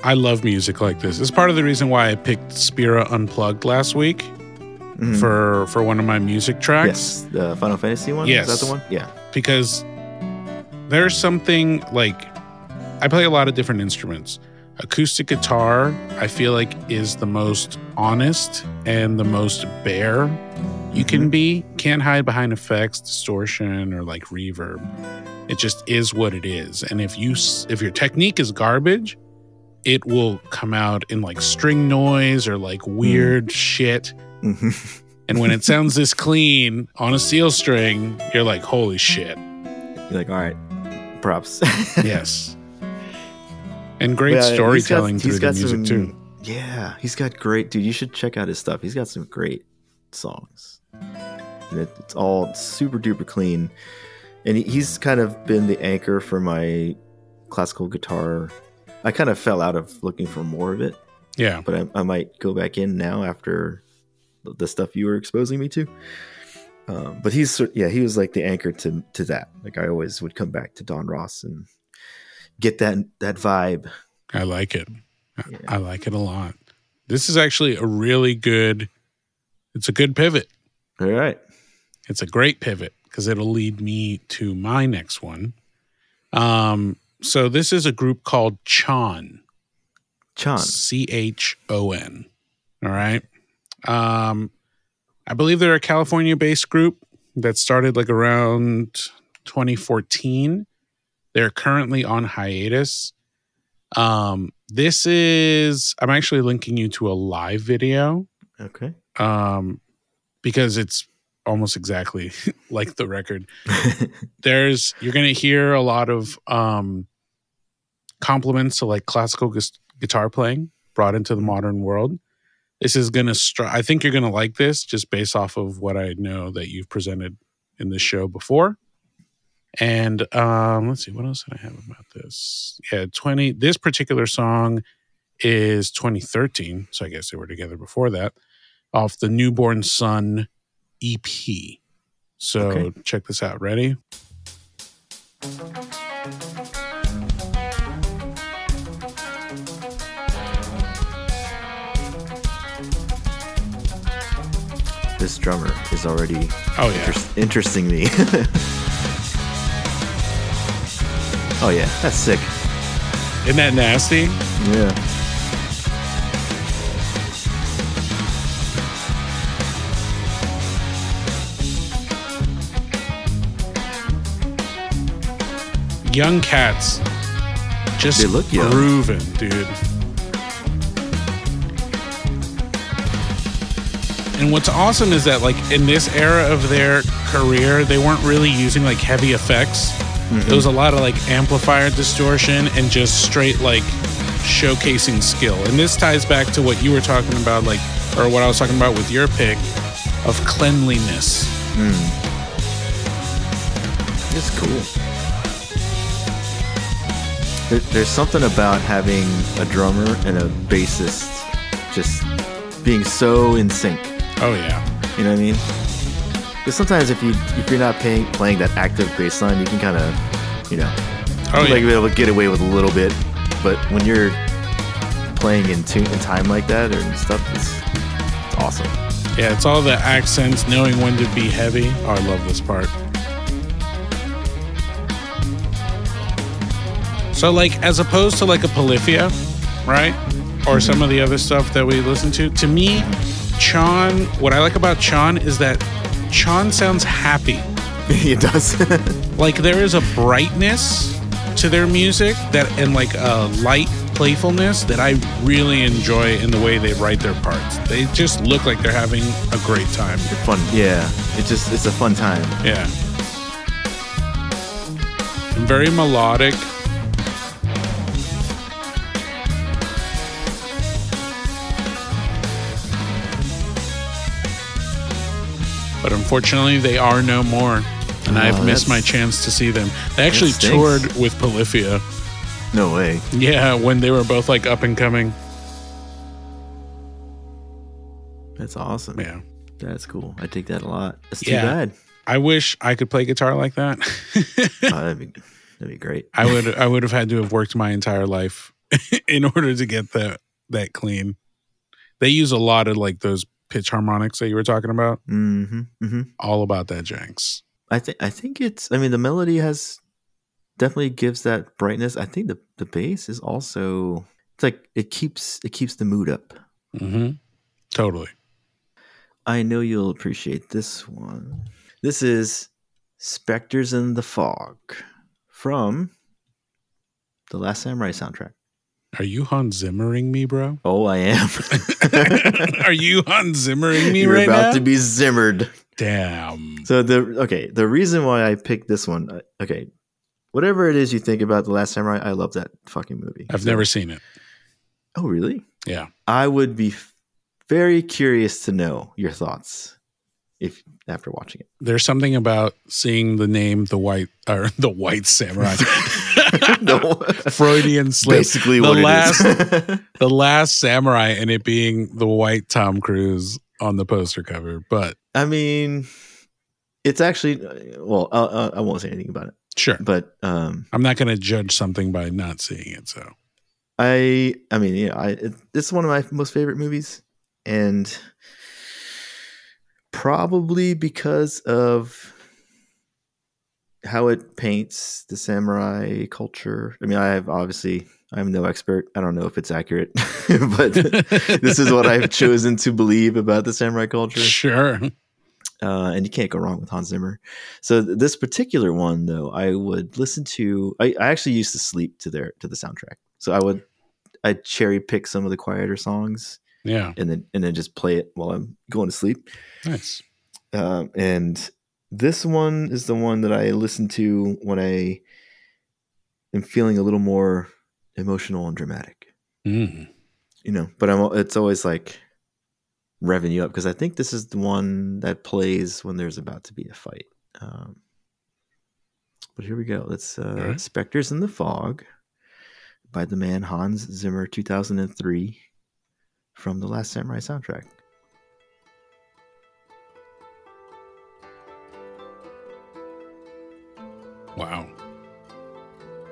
I love music like this. It's part of the reason why I picked Spira Unplugged last week Mhm. for for one of my music tracks. yes, the Final Fantasy one. Yes. is that the one? Yeah. because there's something like I play a lot of different instruments. Acoustic guitar, I feel like, is the most honest and the most bare you can be. Can't hide behind effects, distortion, or like reverb. It just is what it is. And if you if your technique is garbage, it will come out in like string noise or like weird shit. Mhm. And when it sounds this clean on a steel string, you're like, holy shit. You're like, all right, props. yes. And great Yeah, he's got- storytelling he's through the got music some- too. Yeah, he's got great, dude. You should check out his stuff. He's got some great songs. And it, it's all super duper clean. And he, he's kind of been the anchor for my classical guitar. I kind of fell out of looking for more of it, Yeah. but I, I might go back in now after the- the stuff you were exposing me to. Um, but he's yeah, he was like the anchor to to that. Like I always would come back to Don Ross and get that that vibe. I like it. I- Yeah. I like it a lot. This is actually a really good it's a good pivot. All right. It's a great pivot because it'll lead me to my next one. Um so this is a group called Chon. Chon. C H O N. All right. Um, I believe they're a California based group that started like around 2014. They're currently on hiatus. Um, this is, I'm actually linking you to a live video Okay. um, because it's almost exactly like the record there's you're gonna hear a lot of um compliments to like classical gus- guitar playing brought into the modern world This is gonna. Str- I think you're gonna like this just based off of what I know that you've presented in this show before. And um, let's see, what else did I have about this? Yeah, 20. This particular song is 2013. So I guess they were together before that, off the Newborn Sun EP. So Okay. check this out. Ready? This drummer is already Oh, yeah. inter- interesting me. oh yeah, that's sick. Isn't that nasty? Yeah. Young cats. Just They look young. grooving, dude. And what's awesome is that, like, in this era of their career, they weren't really using like heavy effects. Mm-hmm. There was a lot of like amplifier distortion and just straight like showcasing skill. And this ties back to what you were talking about, like, or what I was talking about with your pick of cleanliness. Mm. It's cool. There, there's something about having a drummer and a bassist just being so in sync. Oh, yeah. You know what I mean? Because sometimes if you if you're not paying, playing that active bass line, you can kind of, you know, Oh, like yeah. be able to get away with a little bit. But when you're playing in tune in time like that or stuff, it's, it's awesome. Yeah, it's all the accents, knowing when to be heavy. Oh, I love this part. So, like, as opposed to like a Polyphia, right? Or some mm-hmm. of the other stuff that we listen to, to me, Chon, what I like about Chon is that Chon sounds happy. it does. Like, there is a brightness to their music that, and like a light playfulness that I really enjoy in the way they write their parts. They just look like they're having a great time. fun. Yeah. It just it's a fun time. Yeah. Very melodic. But unfortunately, they are no more. And Oh, I've missed my chance to see them. They actually toured with Polyphia. No way. Yeah, when they were both like up and coming. That's awesome. Yeah. That's cool. I take that a lot. That's too Yeah. bad. I wish I could play guitar like that. Oh, that'd be that'd be great. I would I would have had to have worked my entire life in order to get that that clean. They use a lot of like those pitch harmonics that you were talking about. Mm-hmm. Mm-hmm. All about that janks. I think I think it's. I mean, the melody has definitely gives that brightness. I think the the bass is also. It's like it keeps it keeps the mood up. Mm-hmm. Totally. I know you'll appreciate this one. This is Spectres in the Fog from the Last Samurai soundtrack. Are you Hans Zimmering me, bro? Oh, I am. Are you Hans Zimmering me You're right about now? to be zimmered. Damn. So the okay, the reason why I picked this one, uh, okay, whatever it is you think about the Last Samurai, I love that fucking movie. I've So- never seen it. Oh, really? Yeah. I would be very curious to know your thoughts if after watching it. There's something about seeing the name the white or the white samurai. no, Freudian slip. basically the what last it is. the last samurai and it being the white Tom Cruise on the poster cover. But I mean, it's actually well, uh, I won't say anything about it, sure. but um, I'm not going to judge something by not seeing it. So I, I mean, yeah, I it, it's one of my most favorite movies, and probably because of how it paints the samurai culture. I mean, I have obviously I'm no expert. I don't know if it's accurate, but this is what I've chosen to believe about the samurai culture. sure. uh, and you can't go wrong with Hans Zimmer. So th- this particular one, though, I would listen to. I, I actually used to sleep to their to the soundtrack. So I would I cherry pick some of the quieter songs Yeah. and then and then just play it while I'm going to sleep. Nice. Um, and this one is the one that I listen to when I am feeling a little more emotional and dramatic. Mm. You know, but I'm. It's always like revving you up because I think this is the one that plays when there's about to be a fight. Um, but here we go. Let's uh, right. Spectres in the Fog by the man Hans Zimmer, 2003, from the Last Samurai soundtrack. Wow.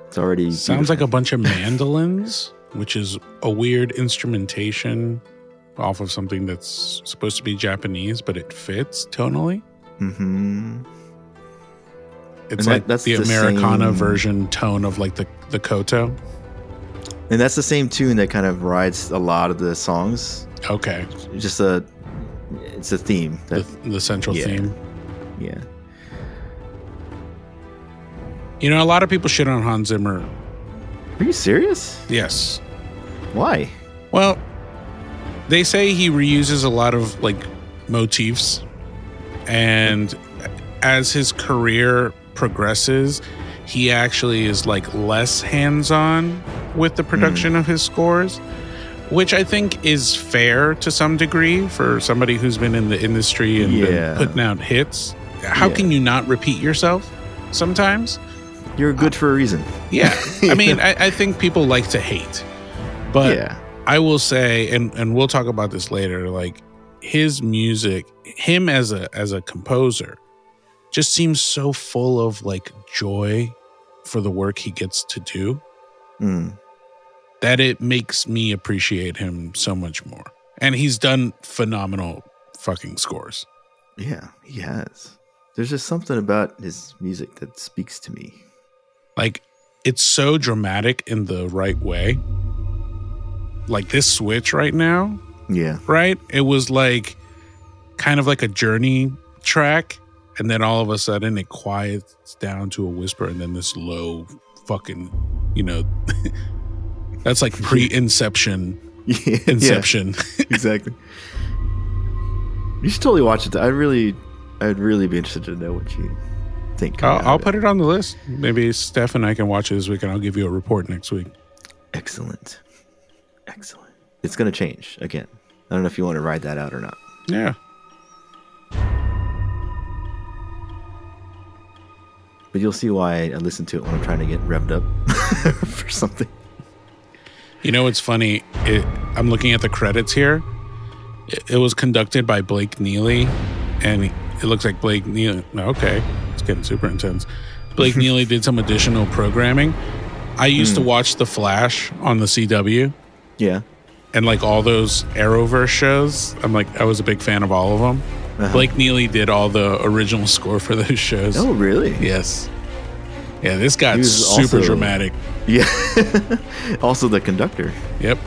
It's already Sounds like a bunch of mandolins, which is a weird instrumentation off of something that's supposed to be Japanese, but it fits tonally. Mhm. It's that- like that's the the Americana same- version tone of like the the koto. and that's the same tune that kind of rides a lot of the songs. Okay, Just a, it's a theme. the, the central yeah. theme. yeah. You know, a lot of people shit on Hans Zimmer. Are you serious? Yes. Why? Well, they say he reuses a lot of like motifs, and as his career progresses, he actually is like less hands on with the production hmm. of his scores, which I think is fair to some degree for somebody who's been in the industry and been Yeah. putting out hits. How Yeah. can you not repeat yourself sometimes? You're good for a reason. Yeah. I mean, I, I think people like to hate, but yeah. I will say, and and we'll talk about this later. Like his music, him as a as a composer, just seems so full of like joy for the work he gets to do Mm. that it makes me appreciate him so much more. And he's done phenomenal fucking scores. Yeah, he has. There's just something about his music that speaks to me. Like it's so dramatic in the right way. Like this switch right now, Yeah. right? It was like kind of like a journey track, and then all of a sudden it quiets down to a whisper, and then this low fucking, you know, that's like pre-inception, Yeah. inception. exactly. You should totally watch it. I really, I'd really be interested to know what you think. I'll, I'll put it on the list. Maybe Steph and I can watch it this week, and I'll give you a report next week. Excellent. Excellent. It's going to change again. I don't know if you want to ride that out or not. Yeah. But you'll see why I listen to it when I'm trying to get revved up for something. You know what's funny? It, I'm looking at the credits here. It, it was conducted by Blake Neely, and it looks like Blake Neely. Okay, it's getting super intense. Blake Neely did some additional programming. I used to watch The Flash on the CW Yeah. and like all those Arrowverse shows. I'm like, I was a big fan of all of them. Uh-huh. Blake Neely did all the original score for those shows. Oh, really? Yes. Yeah, this got super also- dramatic. Yeah. also the conductor. Yep.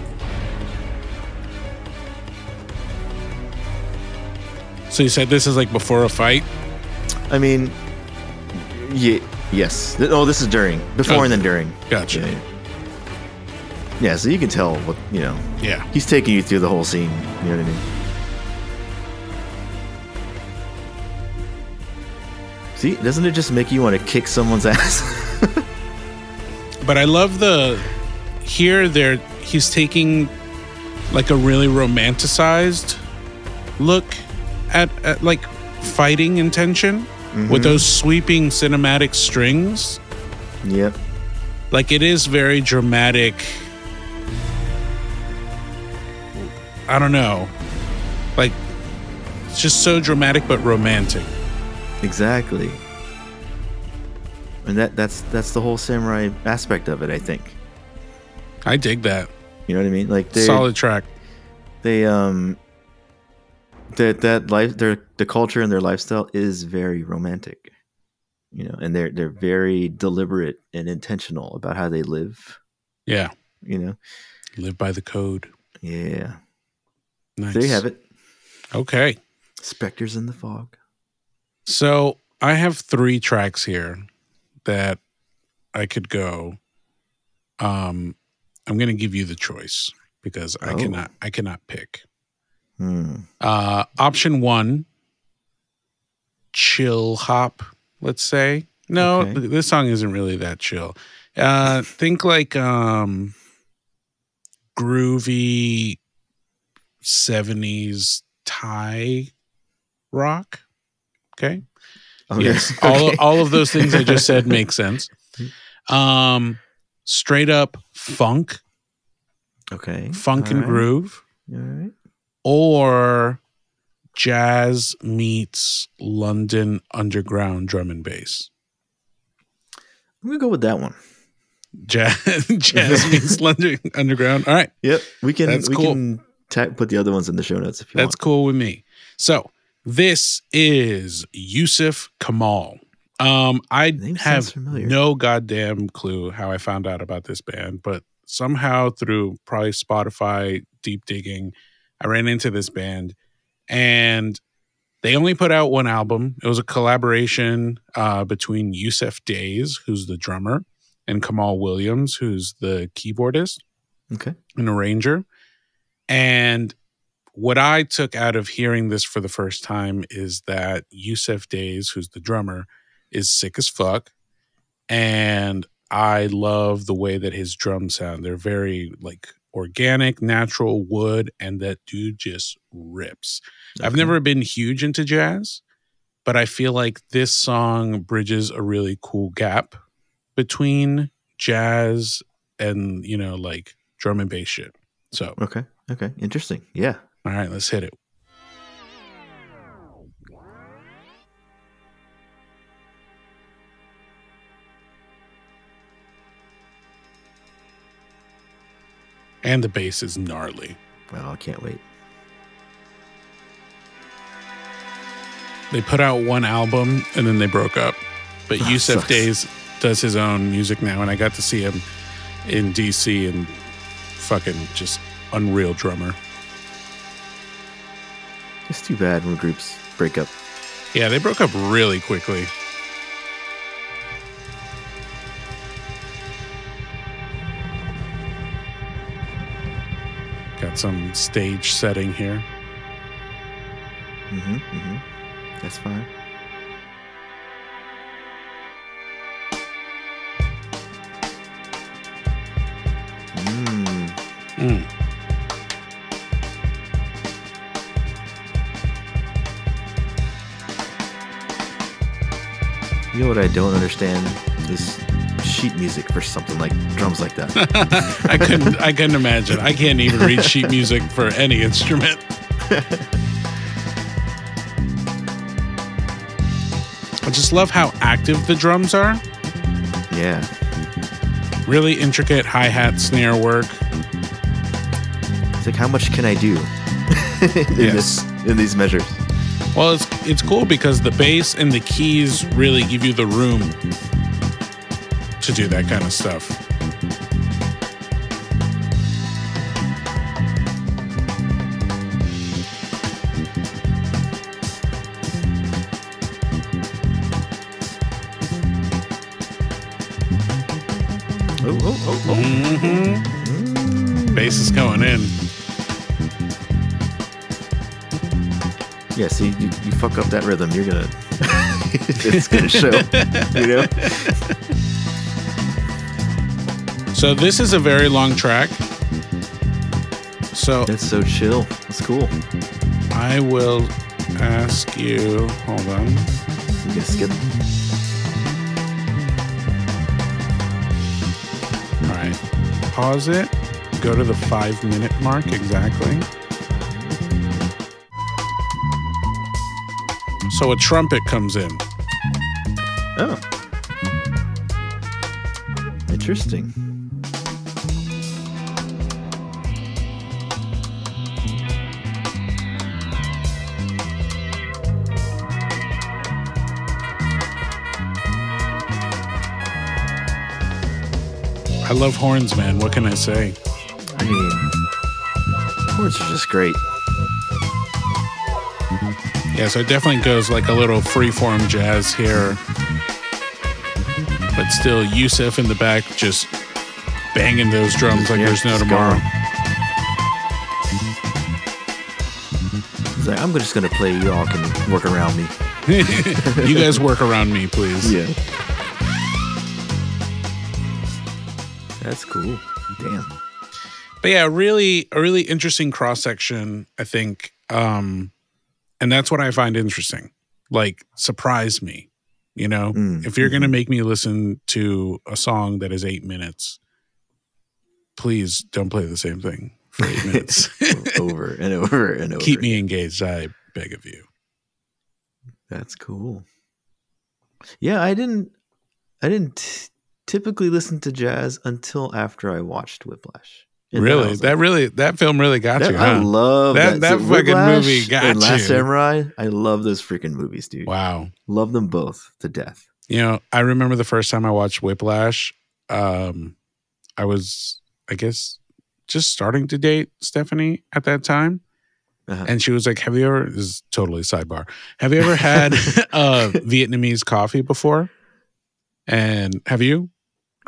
So you said this is like before a fight? I mean, yeah, yes. Oh, this is during, before Oh. and then during. Gotcha. Yeah. Yeah, so you can tell what you know. Yeah. He's taking you through the whole scene. You know what I mean? See, doesn't it just make you want to kick someone's ass? But I love the here there he's taking like a really romanticized look at, at like fighting intention with those sweeping cinematic strings. yep. Like it is very dramatic. I don't know. Like it's just so dramatic but romantic. Exactly. And that that's that's the whole samurai aspect of it, I think. I dig that. You know what I mean? Like they Solid track. they um that that life their the culture and their lifestyle is very romantic. You know, and they're they're very deliberate and intentional about how they live, Yeah. you know. Live by the code. Yeah. Nice. There you have it. Okay. Spectres in the fog. So I have three tracks here that I could go. Um, I'm going to give you the choice because I Oh. cannot. I cannot pick. Hmm. Uh, option one, chill hop. Let's say no. Okay. This song isn't really that chill. Uh, think like um, groovy '70s Thai rock. Okay. Okay. Yes. All Okay. all of those things I just said make sense. Um straight up funk, Okay. funk and All right. groove, All right. Or jazz meets London underground drum and bass. I'm gonna go with that one. Jazz jazz meets London underground. All right. Yep. We can. That's we cool. can ta- put the other ones in the show notes if you want. That's want. cool with me. So this is Yussef Kamaal. Um, I have no goddamn clue how I found out about this band, but somehow through probably Spotify deep digging, I ran into this band and they only put out one album. It was a collaboration uh, between Yussef Dayes, who's the drummer, and Kamaal Williams, who's the keyboardist Okay. an arranger. And what I took out of hearing this for the first time is that Yussef Dayes, who's the drummer, is sick as fuck. And I love the way that his drums sound. They're very like organic, natural wood, and that dude just rips. I've never been huge into jazz, but I feel like this song bridges a really cool gap between jazz and, you know, like drum and bass shit. So, Okay. Okay. Interesting. Yeah. all right, let's hit it. And the bass is gnarly. Well, I can't wait. They put out one album and then they broke up. But Oh, Yussef sucks. Dayes does his own music now, and I got to see him in DC and fucking just unreal drummer. It's too bad when groups break up. Yeah, they broke up really quickly. Got some stage setting here. Mm-hmm. Mm-hmm. That's fine. Mm. Mm. You know what I don't understand is sheet music for something like drums like that. I couldn't I couldn't imagine. I can't even read sheet music for any instrument. I just love how active the drums are. yeah. Really intricate hi-hat snare work. It's like how much can I do in Yes. this in these measures? Well, it's it's cool because the bass and the keys really give you the room to do that kind of stuff. Oh, oh, oh, oh. hmm Mm. Bass is going in. Yeah, see, you, you fuck up that rhythm, you're gonna. it's gonna show, you know. So this is a very long track. So That's so chill. That's cool. I will ask you. Hold on. Skip. All right. Pause it. Go to the five minute mark exactly. So a trumpet comes in. Oh, interesting. Love horns, man. What can I say? I mean, chords are just great. Yeah, so it definitely goes like a little freeform jazz here. But still, Yussef in the back just banging those drums like Yeah, there's no tomorrow. Like, I'm just gonna play. You all can work around me. you guys work around me, please. Yeah. That's cool. Damn. But yeah, really a really interesting cross section, I think. Um and that's what I find interesting. Like surprise me, you know. Mm, if you're going to make me listen to a song that is 8 minutes, please don't play the same thing for 8 minutes. over and over and over. Keep me engaged, I beg of you. That's cool. Yeah, I didn't. I didn't typically listen to jazz until after I watched Whiplash. And really? was That really that film really got that- you, I love That- that. that fucking movie got and Last you. Samurai. I love those freaking movies, dude. wow. Love them both to death. You know, I remember the first time I watched Whiplash. Um, I was, I guess, just starting to date Stephanie at that time, Uh-huh. and she was like, "Have you ever?" This is totally sidebar. Have you ever had uh, Vietnamese coffee before? And have you?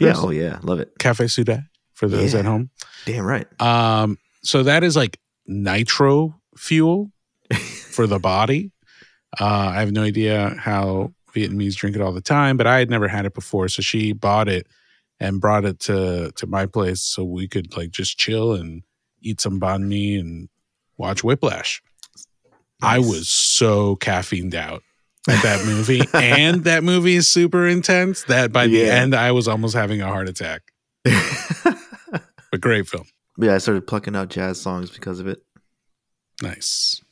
Yeah. Oh yeah. Love it. Cafe Sua Da for those Yeah. at home. Damn right. Um, so that is like nitro fuel for the body. Uh, I have no idea how Vietnamese drink it all the time, but I had never had it before. So she bought it and brought it to to my place so we could like just chill and eat some banh mi and watch Whiplash. I was so caffeined out at that movie, and that movie is super intense. That by the Yeah. end, I was almost having a heart attack. But great film, yeah, I started plucking out jazz songs because of it. nice.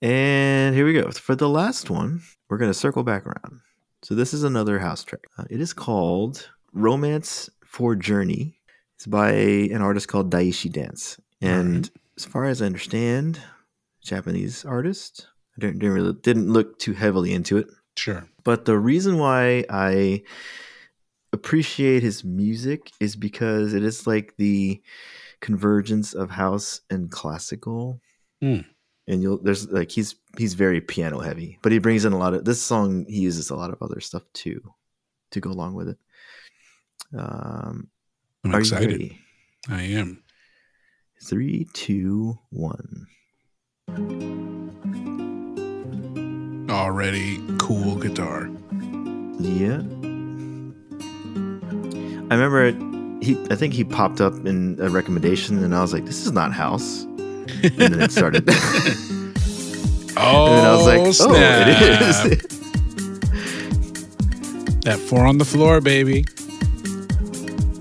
And here we go. For the last one, we're going to circle back around. So this is another house track. Uh, it is called Romance for Journey. It's by an artist called Daishi Dance. And Alright. as far as I understand, Japanese artist. Didn't, didn't really didn't look too heavily into it. Sure. But the reason why I appreciate his music is because it is like the convergence of house and classical. Hmm. And you'll there's like he's he's very piano heavy, but he brings in a lot of this song. He uses a lot of other stuff too to go along with it. Um, I'm are excited. you ready? I am. Three, two, one. Already cool guitar. Yeah. I remember he I think he popped up in a recommendation and I was like, this is not house. And then it started. and Oh, then I was like, oh, snap. it is. That four on the floor, baby.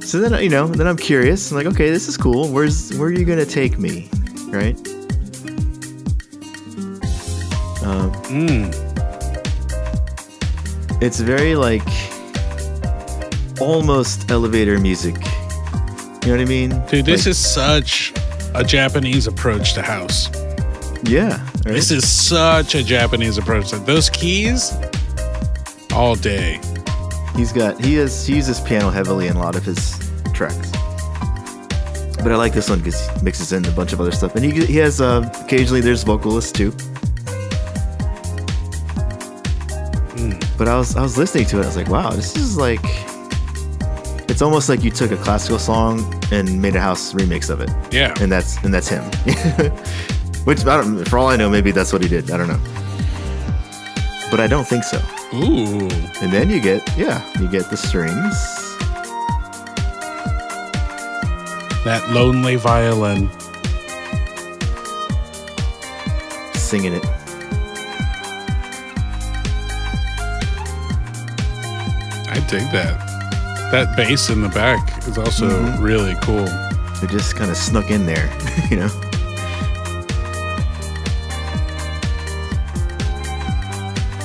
so then you know, then I'm curious. I'm like, okay, this is cool. Where's where are you gonna take me? Right? Um, Mm. It's very like almost elevator music. You know what I mean? Dude, this Like, is such a Japanese approach to house. yeah. Right? This is such a Japanese approach. to Those keys, all day. He's got he has he uses piano heavily in a lot of his tracks. But I like this one because he mixes in a bunch of other stuff, and he he has uh, occasionally there's vocalists too. But I was I was listening to it, I was like, wow, this is like it's almost like you took a classical song and made a house remix of it, Yeah. and that's and that's him. Which I don't, for all I know, maybe that's what he did. I don't know, but I don't think so. Ooh. And then you get yeah, you get the strings. That lonely violin. singing it. Dig that. That bass in the back is also Mhm. really cool. It just kind of snuck in there, you know.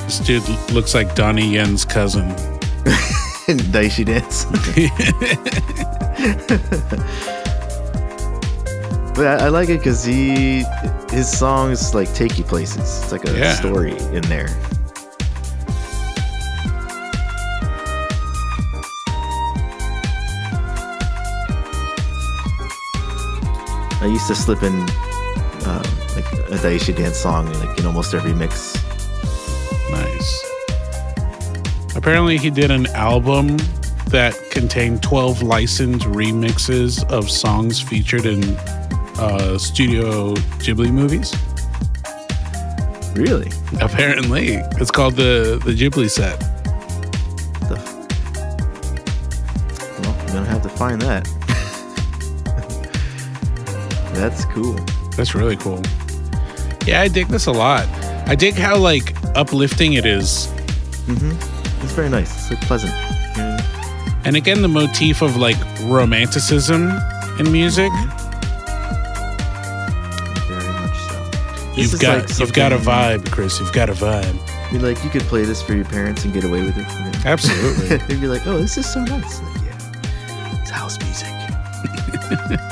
This dude looks like Donnie Yen's cousin. Daishi dance. But I, I like it because he, his songs like take you places. It's like a Yeah. story in there. I used to slip in uh, like a Daishi dance song like in almost every mix. Nice. Apparently, he did an album that contained 12 licensed remixes of songs featured in uh, Studio Ghibli movies. Really? Apparently, it's called the the Ghibli set. The f- well, I'm gonna have to find that. That's cool. That's really cool. Yeah, I dig this a lot. I dig how like uplifting it is. Mm-hmm. It's very nice. It's like pleasant. Mm. And again, the motif of like romanticism in music. Very much so. This You've got like you've got a vibe, Chris. You've got a vibe. I mean, like you could play this for your parents and get away with it. you know? Absolutely. They'd be like, "Oh, this is so nice." Like, yeah, it's house music.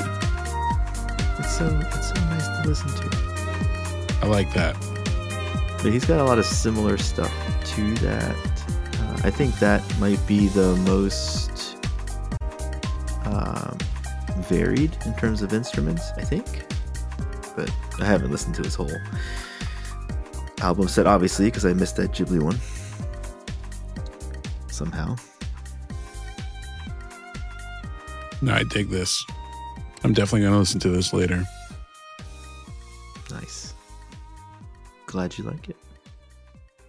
it's so it's so nice to listen to. I like that. But he's got a lot of similar stuff to that. Uh, I think that might be the most um, varied in terms of instruments. I think, but I haven't listened to his whole album set, obviously, because I missed that Ghibli one somehow. No, I dig this. I'm definitely gonna listen to this later. Nice. Glad you like it.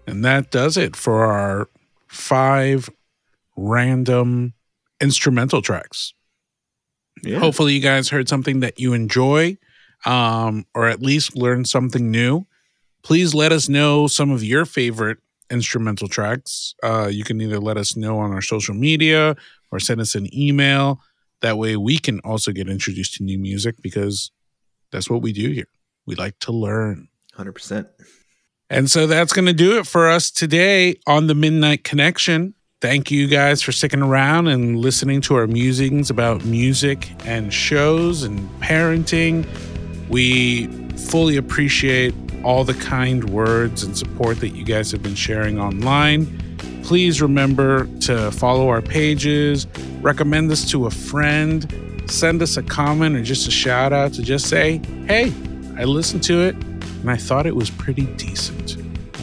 And that does it for our five random instrumental tracks. Yeah. Hopefully, you guys heard something that you enjoy, um, or at least learned something new. Please let us know some of your favorite instrumental tracks. Uh, you can either let us know on our social media or send us an email. That way, we can also get introduced to new music because that's what we do here. We like to learn. Hundred percent. And so that's going to do it for us today on the Midnight Connection. Thank you guys for sticking around and listening to our musings about music and shows and parenting. We fully appreciate all the kind words and support that you guys have been sharing online. Please remember to follow our pages, recommend us to a friend, send us a comment or just a shout out to just say, hey, I listened to it and I thought it was pretty decent.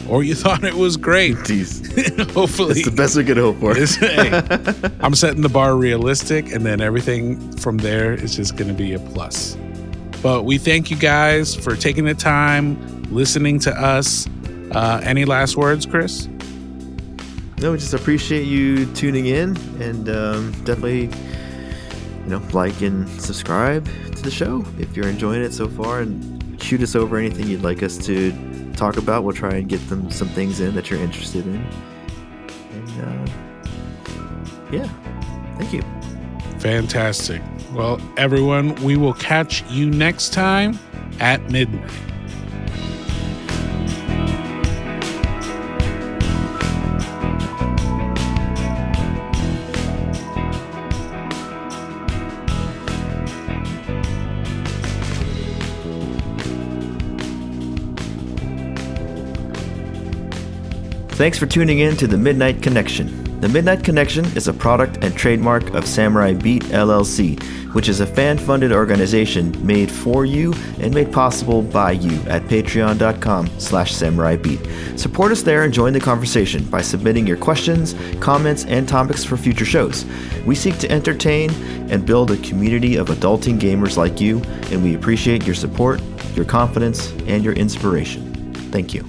Or you thought it was great. Hopefully. it's the best we could hope for. Hey, I'm setting the bar realistic, and then everything from there is just going to be a plus. But we thank you guys for taking the time, listening to us. Uh, any last words, Chris? No, we just appreciate you tuning in and um, definitely, you know, like and subscribe to the show if you're enjoying it so far. And shoot us over anything you'd like us to talk about. We'll try and get them some things in that you're interested in. And uh, yeah, thank you. Fantastic. Well, everyone, we will catch you next time at midnight. Thanks for tuning in to the Midnight Connection. The Midnight Connection is a product and trademark of Samurai Beat LLC, which is a fan funded organization made for you and made possible by you at patreon.com slash samurai beat. Support us there and join the conversation by submitting your questions, comments, and topics for future shows. We seek to entertain and build a community of adulting gamers like you, and we appreciate your support, your confidence, and your inspiration. Thank you.